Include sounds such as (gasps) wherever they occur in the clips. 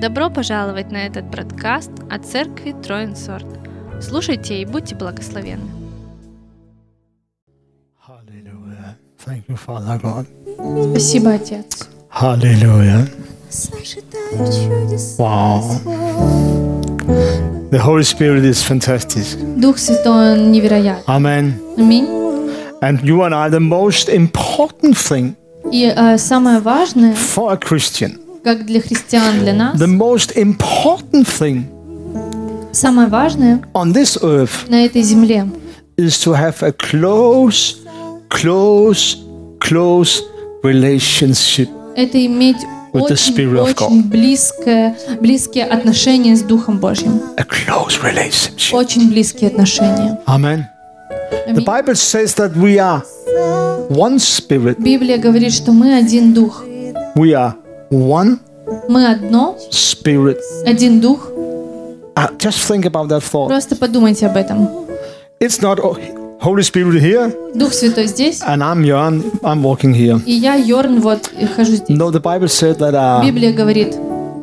Добро пожаловать на этот бродкаст от церкви Троинсорт. Слушайте и будьте благословенны. Спасибо, Отец. Hallelujah. Wow. The Holy Spirit is fantastic. Дух Святой, Он невероятен. Amen. Аминь. And you and I, the most important thing И э, самое важное, for a Christian, как для христиан, для нас, the most important thing самое важное on this earth на этой земле is to have a close, close, close relationship. это иметь With the Spirit of очень близкое, близкие отношения с Духом Божьим. A close relationship. Очень близкие отношения. Amen. The. Bible says that we are one spirit. Библия говорит, что мы один Дух. We are one Мы одно, spirit. один Дух. Uh, just think about that thought. Просто подумайте об этом. It's not oh, Holy Spirit here Дух Святой здесь, and I'm Jan, I'm walking here. и я, Йорн, вот, хожу здесь. No, the Bible said that uh, Библия говорит,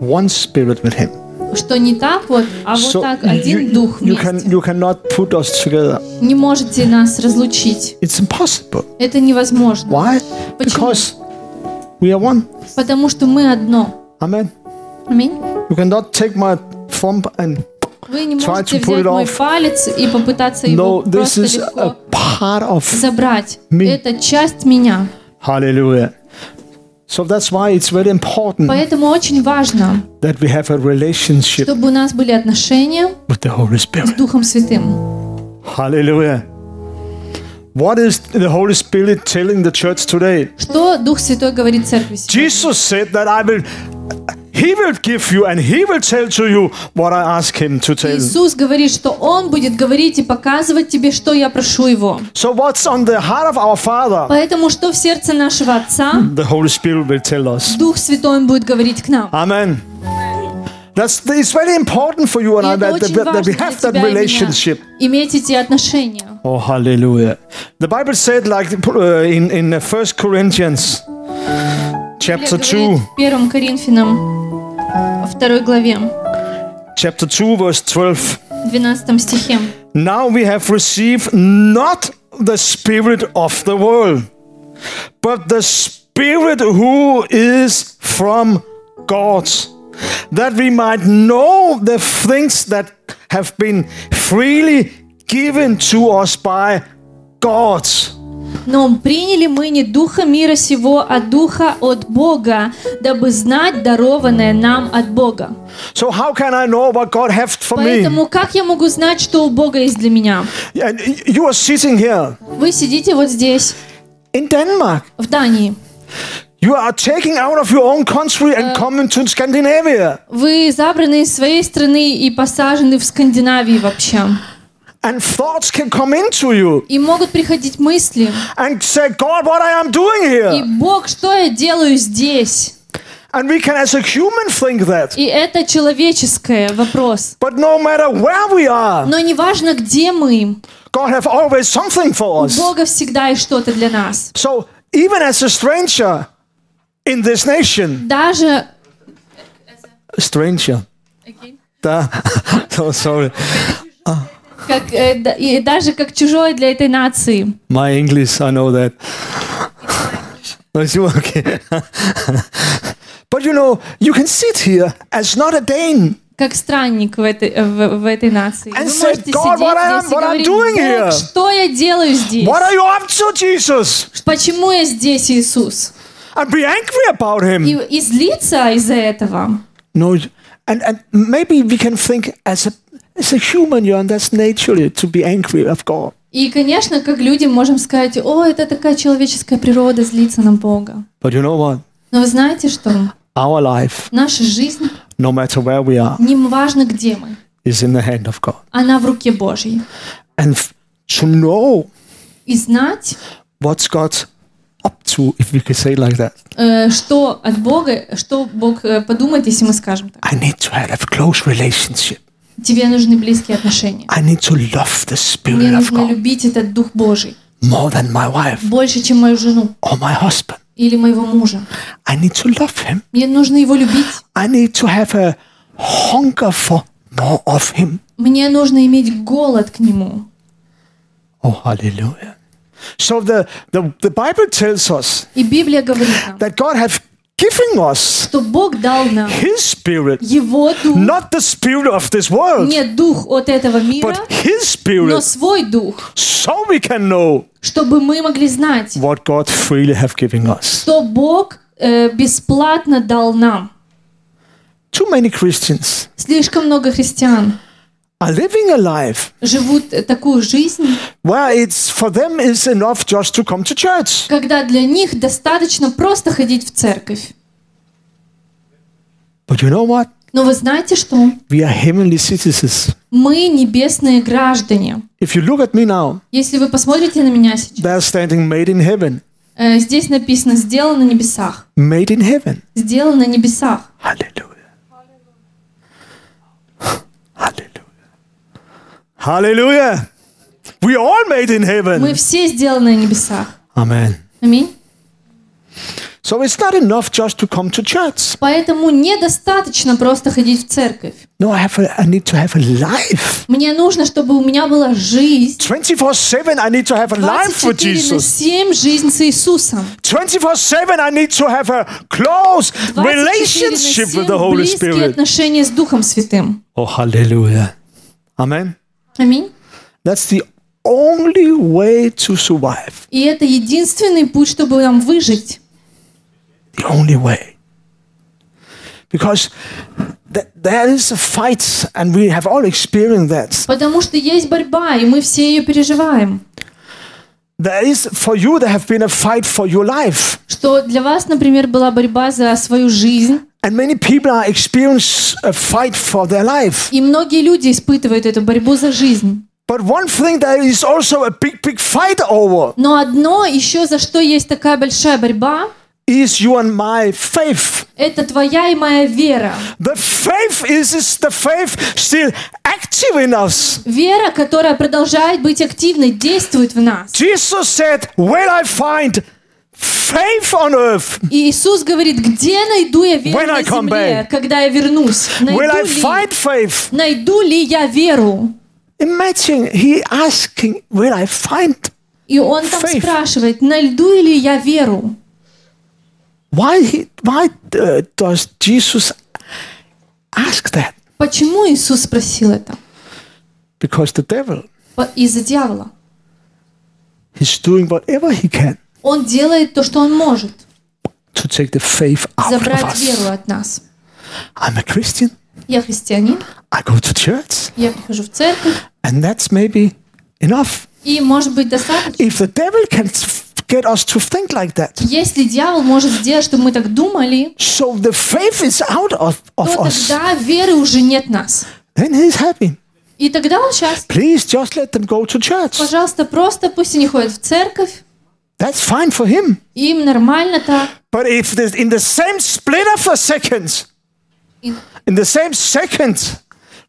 one spirit with Him. что не так вот, а вот So так, you, один Дух you can вместе. you cannot put us together. Не можете нас разлучить. It's impossible. Это невозможно. Why? Почему? Because we are one. Потому что мы одно. Amen. Аминь. You cannot take my thumb and Вы не Try можете to взять мой off. палец и попытаться его no. This просто is легко a part of забрать. me. Это часть меня. Hallelujah. So that's why it's very important Поэтому очень важно, that we have a relationship чтобы у нас были отношения with the Holy с Spirit. Духом Святым. Hallelujah. What is the Holy Spirit telling the church today? Что Дух Святой говорит церкви сегодня? Jesus said that I will He will give you and he will tell to you what I ask him to tell. Иисус говорит, что Он будет говорить и показывать тебе, что я прошу Его. So what's on the heart of our Father? Поэтому что в сердце нашего Отца, The Holy Spirit will tell us. Дух Святой Он будет говорить к нам. Amen. That's it's very important for you and И I это that, очень that, that важно we для have that тебя и relationship. меня, иметь эти отношения. Oh, hallelujah. The Bible said, like uh, in, in uh, 1 Corinthians chapter 2, Говорит в 1 Коринфянам, второй главе, chapter 2, verse 12. 12 стихе. Now we have received not the Spirit of the world, but the Spirit who is from God, that we might know the things that have been freely given to us by God. Но приняли мы не духа мира сего, а духа от Бога, дабы знать дарованное нам от Бога. So how can I know what God has for me? Поэтому как я могу знать, что у Бога есть для меня? And you are sitting here Вы сидите вот здесь, in Denmark. в Дании. You are taking out of your own country and coming to Scandinavia. Вы забраны из своей страны и посажены в Скандинавии вообще. And thoughts can come into you И могут приходить мысли. and say, God, what I am doing И here. Бог, что я делаю здесь? And we can, as a human, think that. И это человеческое вопрос. But no matter where we are, Но неважно, где мы, God have always something for у us. Бога всегда есть что-то для нас. So even as a stranger In this nation, Даже... stranger. Да. so sorry. Как, э, даже как чужой для этой нации. My English, I know that. No, it's okay. but you know, you can sit here as not a Dane. Как странник в этой, э, в, в этой нации. And Вы say, можете "God, сидеть am- здесь и говорить, doing «Бог, here? что я делаю здесь? What are you up to, Jesus? Почему я здесь, Иисус? And be angry about him. И, и злиться из-за этого. No, and, and maybe we can think as a as a human, you and that's naturally to be angry of God. И, конечно, как люди можем сказать, о, это такая человеческая природа злиться на Бога. But you know what? Но вы знаете что? Our life, Наша жизнь, no matter where we are, не важно где мы, is in the hand of God. она в руке Божьей. And to know И знать, what's God up to, if we could say like that, э, что от Бога, что Бог э, подумает, если мы скажем так. I need to have a close relationship. Тебе нужны близкие отношения. I need to love the Мне Spirit of нужно God любить этот Дух Божий more than my wife больше, чем мою жену or my husband. или моего мужа. I need to love him. Мне нужно его любить. I need to have a hunger for more of him. Мне нужно иметь голод к нему. Oh, hallelujah. So the, the, the Bible tells us И Библия говорит нам, that God have given us что Бог дал нам his spirit, Его дух, not the spirit of this world, не дух от этого мира, but his но spirit, свой дух, so we can know чтобы мы могли знать, what God freely have given us. что Бог э, бесплатно дал нам. Too many Christians Слишком много христиан Are living a life живут э, такую жизнь, where it's for them is enough just to come to church. когда для них достаточно просто ходить в церковь. But you know what? Но вы знаете что? We are heavenly citizens. Мы небесные граждане. If you look at me now, Если вы посмотрите на меня сейчас, they're standing made in heaven. э, здесь написано «сделано на небесах». Made in heaven. Сделано на небесах. Hallelujah. Hallelujah. Hallelujah. We are all made in Мы heaven. все сделаны на небесах. Amen. Аминь. So it's not enough just to come to church. Поэтому недостаточно просто ходить в церковь. No, I have a, I need to have a life. Мне нужно, чтобы у меня была жизнь 24-7 I need to have a life for 24 на Jesus. 7 жизнь с Иисусом. 24-7 I need to have a close 24 на relationship with 7 the Holy близкие Spirit. отношения с Духом Святым. Oh, hallelujah. Amen. Аминь. That's the only way to survive. И это единственный путь, чтобы нам выжить. The only way. Because th- there is a fight, and we have all experienced that. Потому что есть борьба, и мы все ее переживаем. There is, for you, there have been a fight for your life. Что для вас, например, была борьба за свою жизнь, And many people are experiencing a fight for their life. и многие люди испытывают эту борьбу за жизнь. But one thing there is also a big, big fight over Но одно еще, за что есть такая большая борьба, is you and my faith. это твоя и моя вера. The faith is, is the faith still active in us. Вера, которая продолжает быть активной, действует в нас. Jesus said, Will I find faith on earth? И Иисус говорит, где найду я веру When на I come земле, back? когда я вернусь? Найду Will I ли, find faith? найду ли я веру? Imagine he asking, Will I find? И он там Faith. спрашивает, найду ли я веру? Why, he, why uh, does Jesus ask that? Почему Иисус спросил это? Because the devil Из-за дьявола. is doing whatever he can Он делает то, что он может. to take the faith out of Забрать us. веру от нас. I'm a Christian. Я христианин, I go to church, я прихожу в церковь, and that's maybe enough. и может быть достаточно. If the devil can get us to think like that, Если дьявол может сделать, чтобы мы так думали, so the faith is out of, of то us, тогда веры уже нет нас. then he's happy. И тогда он счастлив. Please just let them go to church. Пожалуйста, просто пусть они ходят в церковь, That's fine for him. им нормально так. But if there's in the same split of a second, И, in the same second,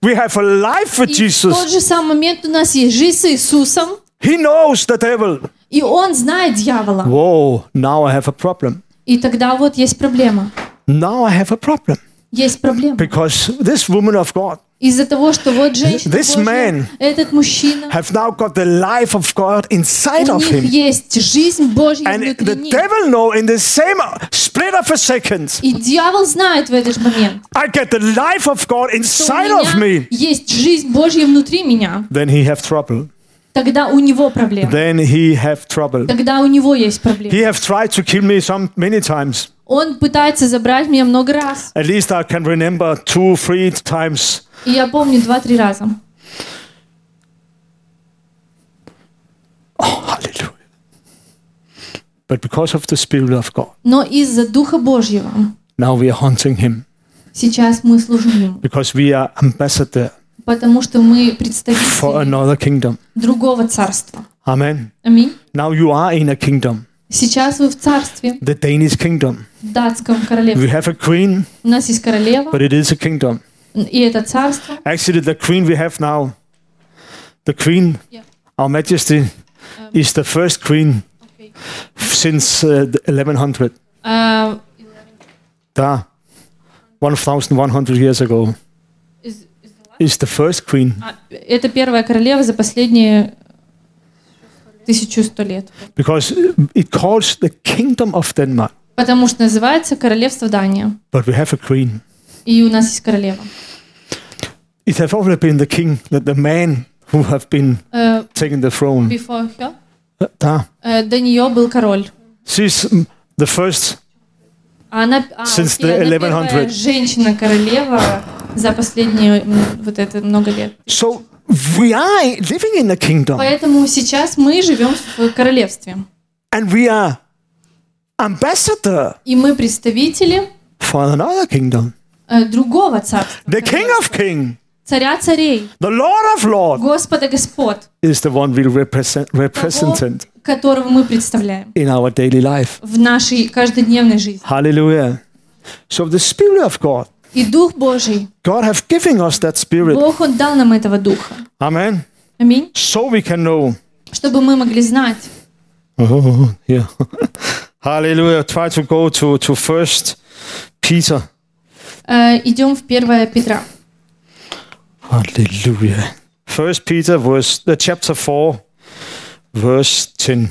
we have a life with и в тот Jesus, же самый момент у нас есть жизнь с Иисусом, he knows the devil. и он знает дьявола. Whoa, now I have a problem. И тогда вот есть проблема. Now I have a problem. Есть проблема. Because this woman of God Из-за того, что вот женщина, This Божья, man этот мужчина, have now got the life of God inside у of них him. есть жизнь Божья And внутри the них. devil know in the same split of a second, И дьявол знает в этот момент, I get the life of God что у inside of меня me. есть жизнь Божья внутри меня. Then he have trouble. Тогда у него проблема. Then he have trouble. Тогда у него есть проблема. He have tried to kill me some many times. Он пытается забрать меня много раз. At least I can remember two, three times. И я помню два-три раза. Oh, hallelujah. But because of the Spirit of God, Но из-за Духа Божьего now we are hunting him. сейчас мы служим Ему. Because we are ambassador Потому что мы for представители another kingdom. другого царства. Amen. Аминь. Now you are in a kingdom, Сейчас вы в царстве, the Danish kingdom. в датском королевстве. We have a queen, У нас есть королева, but it is a kingdom. и это царство. Actually, the queen we have now, the queen, Yeah. our majesty, is the first queen since uh, the 1100. А, Da, 1100 years ago, из- is the first queen. а, это первая королева за последние тысячу сто лет. Because it calls the kingdom of Denmark. Потому что называется королевство Дания. But we have a queen. И у нас есть королева. It have already been the king, the, the man who have been Э, taking the throne. before her, Da. э, до нее был король. She's mm, the first. А она, а, Since the она 1100. первая женщина-королева за последние вот это много лет. So we are living in the kingdom. Поэтому сейчас мы живем в королевстве. And we are ambassador И мы представители for another kingdom. э, другого царства. The King of Kings, Царя царей, the Lord of Lords, Господа Господ, is the one we represent, represented которого мы представляем in our daily life. в нашей каждодневной жизни. Hallelujah. So the Spirit of God, И Дух Божий, God have given us that Spirit. Бог, Он дал нам этого Духа. Amen. Аминь. So we can know. Чтобы мы могли знать. Oh, yeah. (laughs) Hallelujah. Try to go to, to first Peter. Э, идем в 1 Петра. Hallelujah. First Peter verse the chapter 4 verse 10.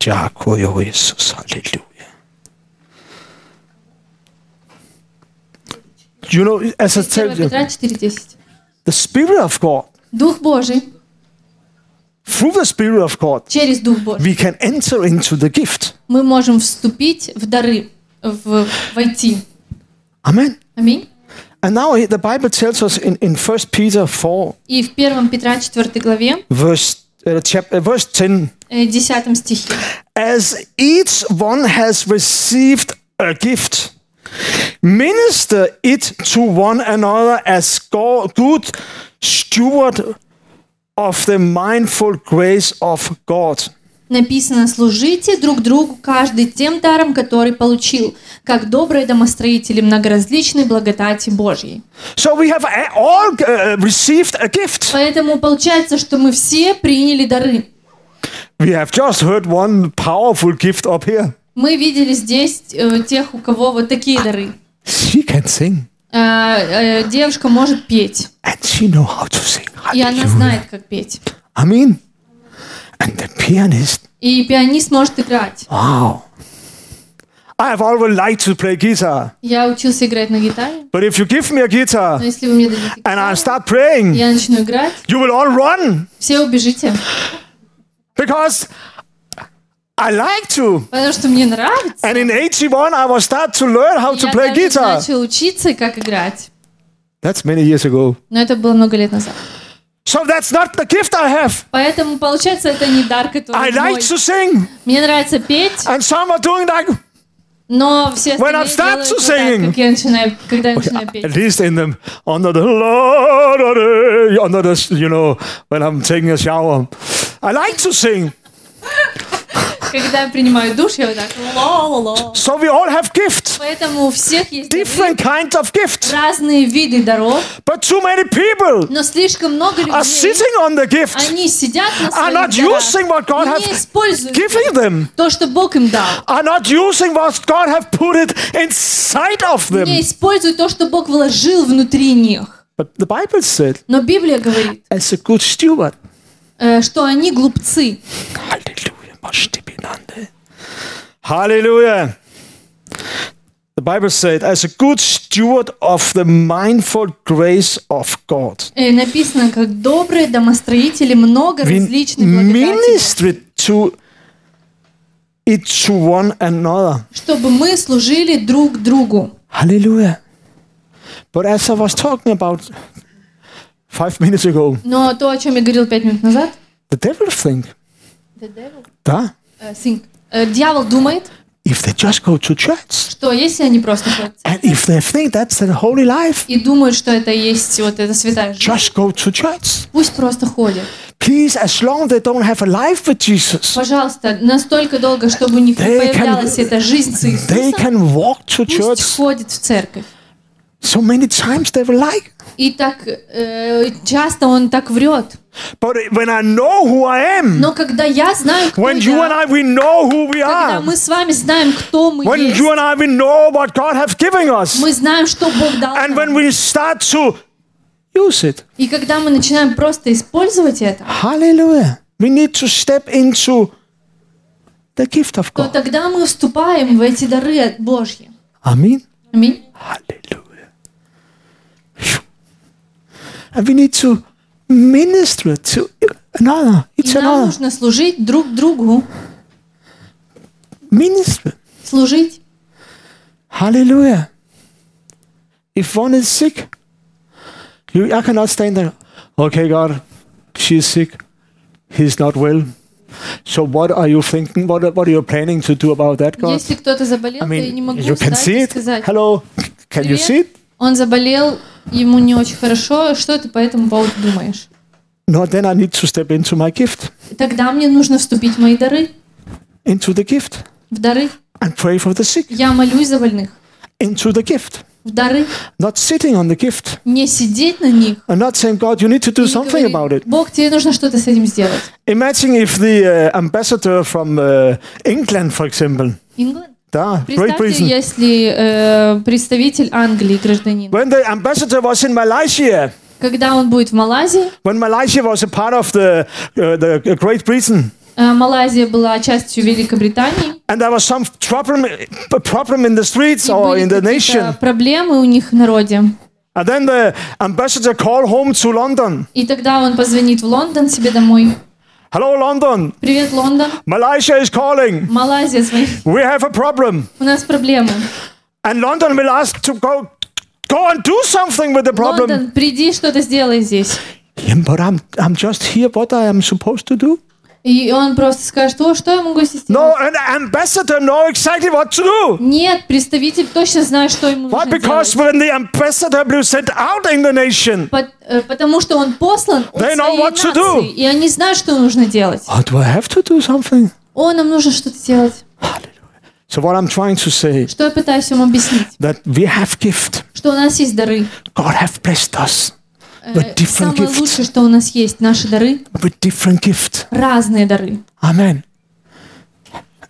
Дякую, Ісус. Hallelujah. You know, as I 1 tell you, Петра 4.10. the Spirit of God, Дух Божий, through the Spirit of God, через Дух Божий, we can enter into the gift. мы можем вступить в дары, в, войти. Amen. Аминь. And now the Bible tells us in, in 1 Peter 4, И в 1 Петра 4 главе, verse, uh, chap, uh, verse 10, э, 10 стихе. as each one has received a gift, minister it to one another as go- good steward of the mindful grace of God. Написано, служите друг другу каждый тем даром, который получил, как добрые домостроители многоразличной благодати Божьей. So we have all uh, received a gift. Поэтому получается, что мы все приняли дары. We have just heard one powerful gift up here. Мы видели здесь э, тех, у кого вот такие дары. She can sing, Э, э, девушка может петь, and she know how to sing. и она Hallelujah. знает, как петь. I mean, and the pianist. И пианист может играть. Wow. I have always liked to play guitar, Я учился играть на гитаре, but if you give me a guitar но если вы мне дадите and I гитару, start praying, я начну играть, you will all run все убежите. because I like to. Потому что мне нравится. And in 81, I was start to learn how to Я play даже guitar. начал учиться, как играть. That's many years ago. Но это было много лет назад. So that's not the gift I have. Поэтому, получается, это не дар, который I мой. like to sing, Мне нравится петь, and some are doing like но все When I остальные start делают to вот так, sing. как я начинаю, когда я начинаю at петь. least in them under the Lord, under the you know when I'm taking a shower. I like to sing. (laughs) Когда я принимаю душ, я вот так ла-ла-ла. So we all have gifts, Поэтому у всех есть different kinds of gifts. разные виды даров, But too many people но слишком много are людей, sitting on the gift, они сидят на are своих not дарах using what God не используют given them, то, что Бог им дал. are not using what God have put it inside of Не them. используют то, что Бог вложил внутри них. But the Bible said, Но Библия говорит, as a good steward, э, что они глупцы. Hallelujah. Hallelujah. The Bible said, as a good steward of the mindful grace of God, Э, Написано, как добрые домостроители много различных ministered to it to one another. чтобы мы служили друг другу. Hallelujah. But as I was talking about five minutes ago, Но то, о чем я говорил пять минут назад, the devil think, да, э, think, э, дьявол думает, if they just go to church, что если они просто ходят and if they think that's the holy life, и думают, что это есть вот эта святая жизнь, just go to church. пусть просто ходят. Please, as long they don't have a life with Jesus, Пожалуйста, настолько долго, чтобы у них не They появлялась эта жизнь с they Иисусом, can walk to пусть church ходит в церковь. so many times they will like. И так э, часто он так врет. But when I know who I am, Но когда я знаю, кто when you and я, I we know who we когда are, мы с вами знаем, кто мы when есть, you and I we know what God has given us, мы знаем, что Бог дал and when нам. we start to use it, И когда мы начинаем просто использовать это, hallelujah, we need to step into the gift of то God. тогда мы вступаем в эти дары Божьи. Amen. Аминь. Hallelujah. And we need to minister to another, И each нам another. нужно служить друг другу, Minister. служить. Hallelujah. If one is sick, you, I cannot stand there. Okay, God, she's sick. He's not well. So what are you thinking? What, what are you planning to do about that, God? Если кто-то заболел, I то я не mean, могу you can встать see и it. сказать, Hello, can you «Привет, see it? Он заболел, ему не очень хорошо, что ты по этому поводу думаешь? No, then I need to step into my gift, Тогда мне нужно вступить в мои дары, into the gift, в дары. and pray for the sick, Я молюсь за больных, into the gift. в дары. Not sitting on the gift Не сидеть на них. and not saying, God, you need to do something about it. Бог, тебе нужно что-то с этим сделать. Imagine if the uh, ambassador from uh, England, for example, England? Great Представьте, Britain, если э, представитель Англии, гражданин, when the ambassador was in Malaysia, когда он будет в Малайзии, when Malaysia was a part of the, uh, the Great Britain, э, Малайзия была частью Великобритании, and there was some problem, problem in the streets or in the nation, проблемы у них в народе. and then the ambassador called home to London. И тогда он позвонит в Лондон себе домой. Hello, London. Привет, Лондон. Malaysia is calling. Малайзия звонит. We have a problem. У нас проблемы. And London will ask to go, go and do something with the problem. Лондон, приди, что-то сделай здесь. Yeah, but I'm, I'm just here. What I am supposed to do? И он просто скажет, о, что я могу здесь No, сделать? an ambassador know exactly what to do. Нет, представитель точно знает, что ему Why? нужно Because делать. when the ambassador will sent out in the nation, По- э, Потому что он послан от They know what to do. нации, и они знают, что нужно делать. oh, do I have to do something? О, нам нужно что-то делать. So what I'm trying to say Что я пытаюсь вам объяснить? that we have gift. Что у нас есть дары. God have blessed us Самое gifts. лучшее, что у нас есть, наши дары, With different gift. разные дары. Amen.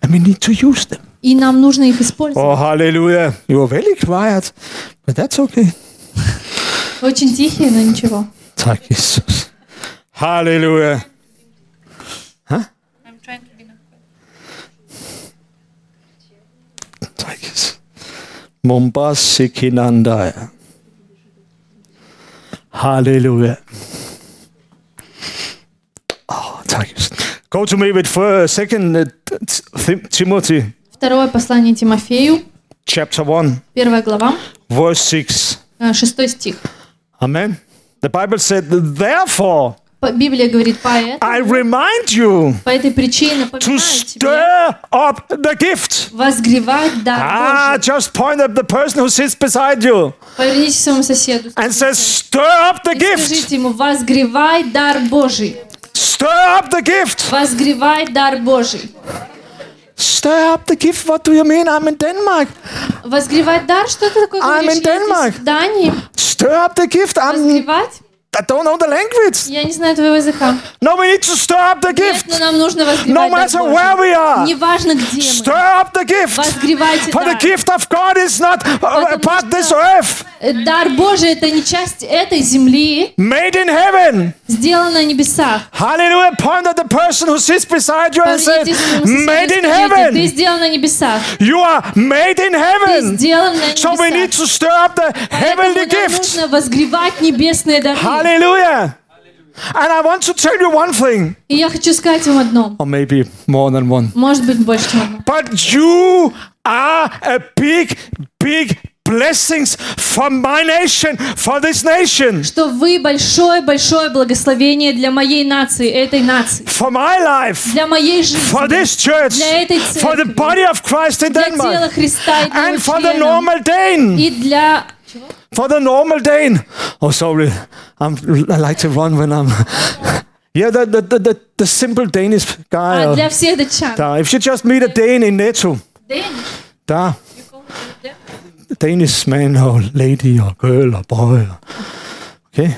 And we need to use them. И нам нужно их использовать. Oh, hallelujah. You are very quiet, but that's okay. Очень тихие, но ничего. Huh? Tak, Jesus. Mombasa Kinandaya. Hallelujah. Oh, tak, Jesus. Go to me with uh, second uh, Tim- Timothy Второе послание Тимофею, chapter 1, первая глава, verse 6. э, шестой стих. Amen. The Bible said, Therefore, По- Библия говорит, поэтому, I remind you по этой причине to stir up the gift. возгревать дар Ah, just point at the person who sits beside you Повернитесь к своему соседу and says, Stir up the gift. скажите ему, возгревай дар Божий. Stir up the gift. Возгревай дар Божий. Stir up the gift. What do you mean? I'm in Denmark. Возгревать дар? Что ты такое I'm in Denmark. Stir up the gift. I'm, Возгревать? I don't know the language. Я не знаю твоего языка. No, we need to stir up the Нет, gift. но нам нужно No возгревать дар matter where Божий. we are. Неважно, где Stir мы. up the gift. Возгревайте For the дар. gift of God is not uh, Потому about this earth, Э, Дар Божий — это не часть этой земли, made in heaven. сделана на небесах. Hallelujah. Point at the person who sits beside you and say, Made in скажите, Ты heaven. сделан на небесах. You are made in Ты heaven. сделан на So we need небесах. to stir up the heavenly нам gifts. нужно возгревать небесные дары. Hallelujah. And I want to tell you one thing, И я хочу сказать вам одно. or maybe more than one. Может быть, больше, чем одно. But you are a big, big blessings for my nation, for this nation, Что вы большое-большое благословение для моей нации, этой нации. for my life, Для моей for жизни. this church, Для этой for the церкви. body of Christ in Для тела Denmark, Христа и для and его for the членов. normal Dane. И для... For the normal Dane. Oh, sorry. I'm, I like to run when I'm. (laughs) yeah, the, the, the, the, the simple Danish guy. А or- для всех датчан. Da. If you just meet a Dane in Netto, Дэниш. da. Danish man or lady or girl or boy. or- Okay?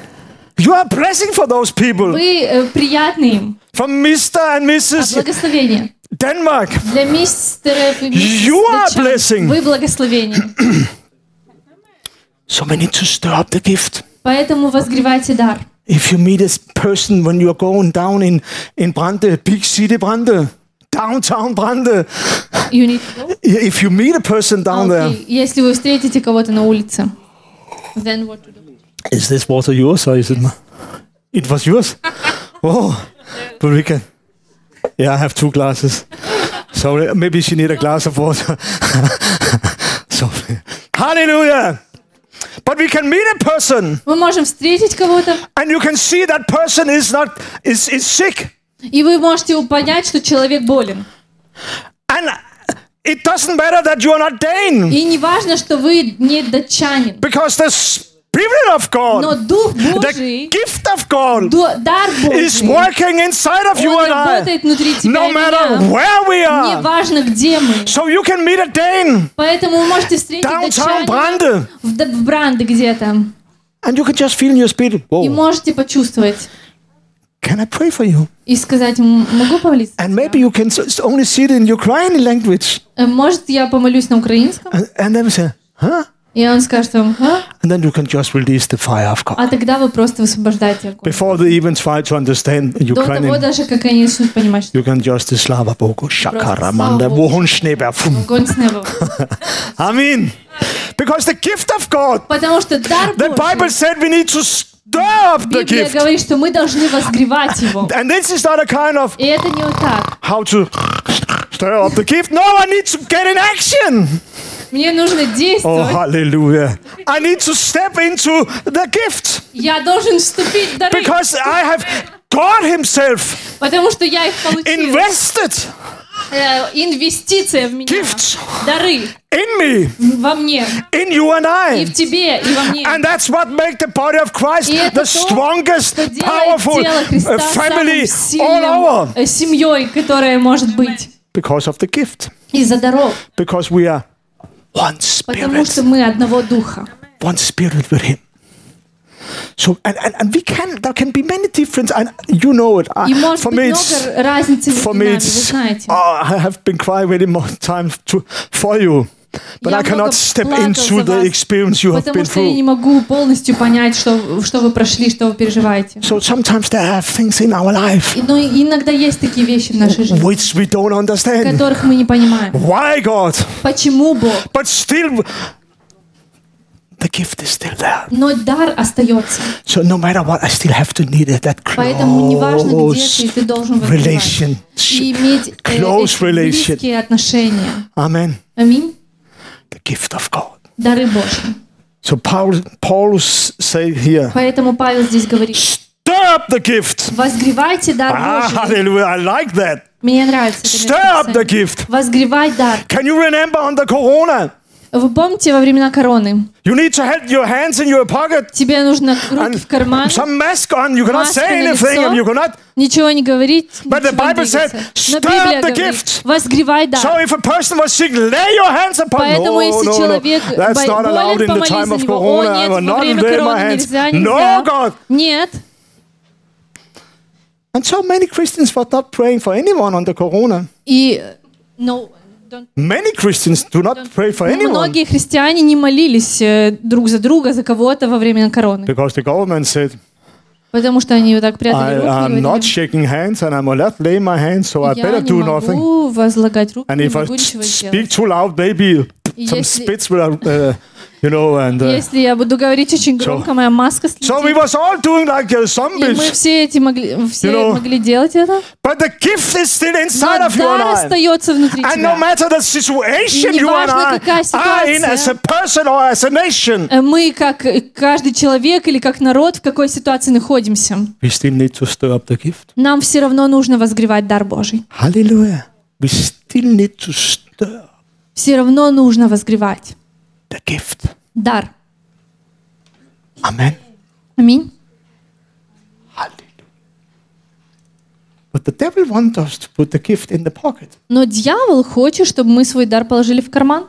You are a blessing for those people. Вы э, приятны им. From Mr. and А Mrs. благословение. Denmark. Для мистеров и миссис You are датчан blessing. Вы благословение. (clears throat) So we need to stir up the gift. Поэтому возгревайте дар. If you meet a person when you're going down in, in Brande, big city Brande, downtown Brande, You need to go? if you meet a person down there, Окей. Если вы встретите кого-то на улице, then what to do? is this water yours or is it mine? It was yours? Oh, but we can. Yeah, I have two glasses. So maybe she need a glass of water. (laughs) so, hallelujah. But we can meet a person Мы можем встретить кого-то, and you can see that person is not is, is sick. и вы можете понять, что человек болен. And it doesn't matter that you are not Dane И не важно, что вы не датчанин, because the Spirit of но God, Дух the Божий, gift of God ду- дар is Божий, working inside of you Он and I. работает внутри тебя No и matter меня. where we Не are. важно, где мы. So you can meet a Dane Поэтому вы можете встретить downtown датчанина Brande в, Д- в Бранде где-то. and you can just feel in your spirit, И whoa, можете почувствовать. can I pray for you? И сказать, «М, могу помолиться? And maybe you can s- only see it in Ukrainian language. Э, Может, я помолюсь на украинском? And, and then we say, huh? И он скажет вам, «А?» And then you can just release the fire of God. а тогда вы просто высвобождаете огонь. Before they even try to understand До того Ukrainian, даже, как они начнут понимать, что you can just slava bogo shakara manda слава Богу. wohunschneber. огонь с неба. (laughs) Amen. Because the gift of God, Потому что дар the Bible Божий, said we need to stir up the Библия gift. говорит, что мы должны возгревать его. And this is not a kind of И это не вот так. how to stir up the gift. No, I need to get in action. Мне нужно Oh, действовать. hallelujah. I need to step into the gift Я должен вступить в дары, because I have God Himself потому что я их получил. invested Э, Инвестиция в меня. gifts Дары in me, во мне. in you and И I. в тебе, и во мне. And that's what makes the body of Christ И the strongest, powerful uh, family all over э, семьей, которая может быть because of the gift. из-за даров. Because we are one Потому spirit, что мы одного духа. one spirit with Him. So and, and, and we can there can be many different and you know it. I- И может for быть me it's много разницы for между me нами, вы it's знаете. oh, I have been crying many more times to, for you. But Я I cannot step into the experience you have been что я не through. могу полностью понять, что, что вы прошли, что вы переживаете. So sometimes there are things in our life Но иногда есть такие вещи в нашей жизни, which we don't understand. которых мы не понимаем. Why God? Почему Бог? But still the gift is still there. Но дар остается. So no matter what, I still have to need it, that Поэтому неважно, где close ты, ты должен возгревать. И relationship. иметь э, Close relation. близкие отношения. Amen. Аминь. The gift of God. Дары Божьи. So Paul, Paul s- say here, Поэтому Павел здесь говорит, stir up the gift. возгревайте дар Ah, Божий. hallelujah. I like that. Мне нравится это Stir up the местописание. gift. Возгревать дар. Can you remember on the corona? Вы помните во времена короны? You need to have your hands in your pocket Тебе нужно руки and в карман, some mask on. You cannot Маска say на anything лицо. and you cannot. ничего не говорить, But the ничего не Bible said, двигаться. Но "Stir Библия up the говорит, gift." возгревай дар. So if a person was sick, lay your hands upon Поэтому no, если no, no. человек That's бо- not allowed болен, in the помолись time за of него. О, corona. I нет, will во not время lay my короны hands. нельзя, No, нельзя. God. Нет. And so many Christians were not praying for anyone on the corona. И no, don't- Many Christians do not pray for anyone многие христиане не молились э, друг за друга, за кого-то во время короны. because the government said, Потому что они вот так прятали I руки и am not говорили, shaking hands and I will not lay my hands, so I я better не do nothing. могу возлагать руки, And не if I могу ничего speak сделать. too loud, maybe И some если- spits will, uh, you know, and uh, Если я буду говорить очень громко, моя маска so we слетит. was all doing like uh, И мы zombies. все эти могли, все You know, могли делать это. But the gift is still inside of you and дар I. остается внутри And no тебя. matter the situation you and I are in as a person or as a nation, Э, Мы, как э, каждый человек или как народ, в какой ситуации находимся, we still need to stir up the gift. нам все равно нужно возгревать дар Божий. Hallelujah. We still need to stir Все равно нужно возгревать the gift. дар. Amen. Аминь. But the devil wants us to put the gift in the pocket. Но дьявол хочет, чтобы мы свой дар положили в карман.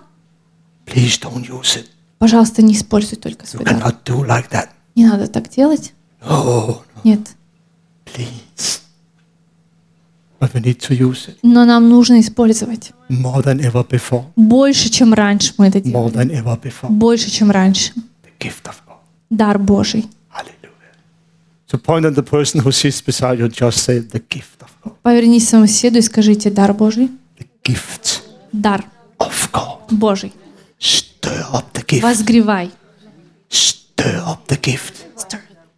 Please don't use it. Пожалуйста, не используй только You свой дар. cannot do like that. Не надо так делать. Oh, Нет. please. But we need to use it Но нам нужно использовать. more than ever before. Больше, чем раньше мы это More делали. than ever before. Больше, чем раньше. The gift of God. Дар Божий. Hallelujah. So point at the person who sits beside you, just say the gift of God. Повернись к своему соседу и скажите «Дар Божий». The gift Дар of God. Bожий. Stir up the gift. Возгревай. Stir up the gift.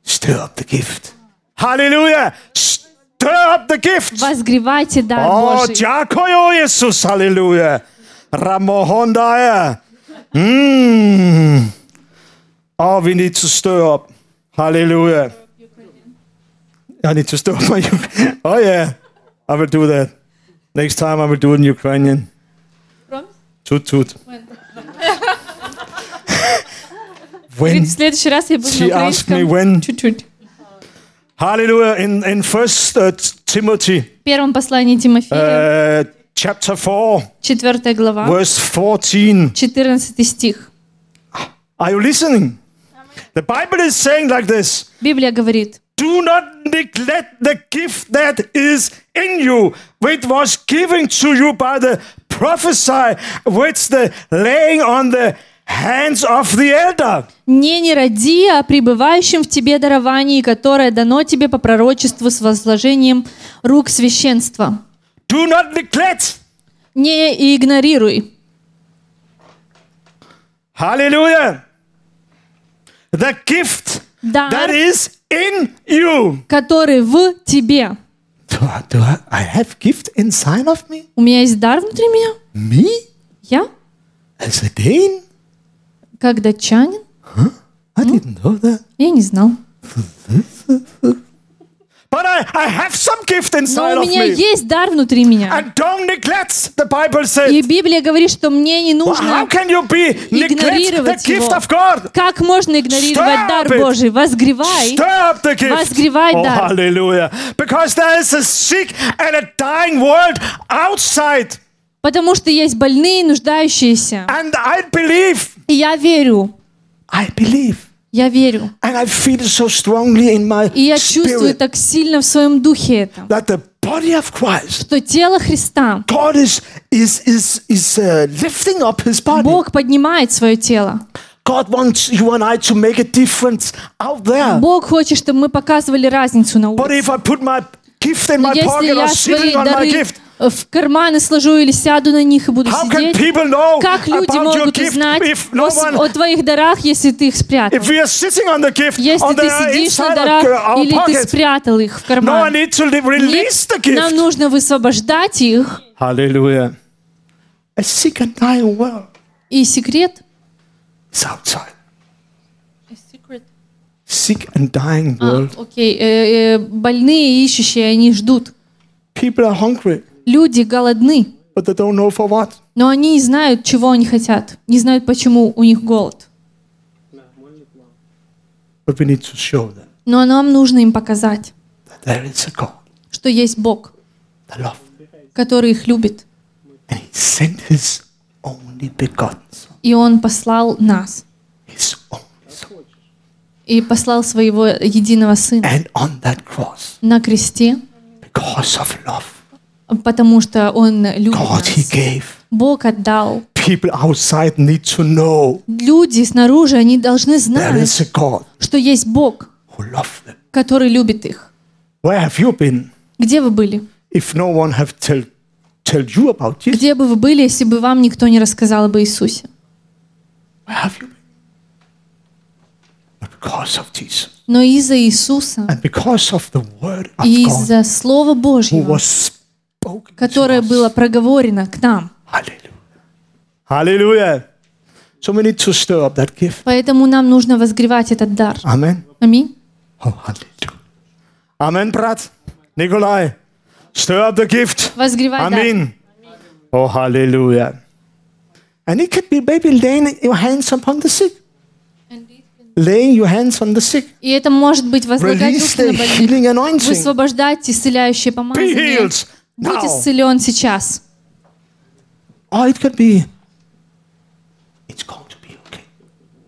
Stir up the gift. Hallelujah. Stir up the gift. Возгревайте дар Oh, Божий. дякую, Ісус, Hallelujah. Ramohondaya. Mm. Oh, we need to stir up. Hallelujah. I need to stir up my. (laughs) Oh, yeah. I will do that. Next time I will do it in Ukrainian. Tut, tut. (laughs) When? В следующий раз я буду She на asked me украинском. when. Чуть-чуть. Hallelujah. In, in First uh, Timothy, В первом послании Тимофея, uh, chapter 4, 4 глава, verse 14. 14 стих. Are you listening? The Bible is saying like this Библия говорит, Do not neglect the gift that is in you, which was given to you by the prophesy, which the laying on the hands of the elder. «Не не роди о пребывающем в тебе даровании, которое дано тебе по пророчеству с возложением рук священства. Do not neglect. Не игнорируй». Hallelujah. The gift that Дар, is in you. который в тебе. Do I, do I, I have gift inside of me? У меня есть дар внутри меня. Me? Я, As a Dane? Как датчанин, I didn't know that. я не знал. But I, I have some gift Но inside у of меня me. есть дар внутри меня. And don't neglect, the Bible И says. Библия говорит, что мне не Well, how нужно can you be neglect the игнорировать gift его. of God? Как можно игнорировать Stop дар it. Божий? Возгревай. Stir up the gift. Возгревай Oh, дар. hallelujah. Because there is a sick and a dying world outside. Потому что есть больные, нуждающиеся. And I believe, И я верю. I believe. Я верю. And I feel so strongly in my И я чувствую так сильно в своем духе это, that the body of Christ, что тело Христа, God is, is, is, is uh, lifting up his body. Бог поднимает свое тело. God wants you and I to make a difference out there. Бог хочет, чтобы мы показывали разницу на But улице. if I put my gift in my Если я свои дары gift, в карманы сложу или сяду на них и буду how can сидеть, people know как люди могут gift узнать if no о, о твоих дарах, если ты их спрятал? gift Если ты сидишь на дарах our или ты спрятал их в No, карман. the Нет, нам нужно высвобождать их. World И секрет... Sick and dying А, world. окей, э, э, больные, ищущие, они ждут. People are hungry, Люди голодны, but they don't know for what. но они не знают, чего они хотят, не знают, почему у них голод. But we need to show them Но нам нужно им показать, that there is a God что есть Бог, that loves them. который их любит, And He sent His only begotten Son. и Он послал нас, His only. И послал своего единого Сына And on that cross, на кресте, because of love, потому что Он любит God He нас. gave. Бог отдал. People outside need to know Люди снаружи, они должны there знать, is a God что есть Бог, who loves them. который любит их. Where have you been Где вы были? if no one have tell, tell you about Jesus? Где бы вы были, если бы вам никто не рассказал об Иисусе? Where have you been? But because of Jesus Но из-за Иисуса and because of the word of и из-за Слова Божьего, was spoken to которое было проговорено к нам. Hallelujah. So we need to stir up that gift. Поэтому нам нужно возгревать этот дар. Аминь. Oh, hallelujah. Amen, brat. Nikolai. Stir up the gift. Дар. Amen. Oh, hallelujah. And it could be maybe laying your hands upon the sick. Laying your hands on the sick. И это может быть возлагать руки на больных, высвобождать исцеляющее помазание. Будь исцелен сейчас. Or it could be, it's going to be okay.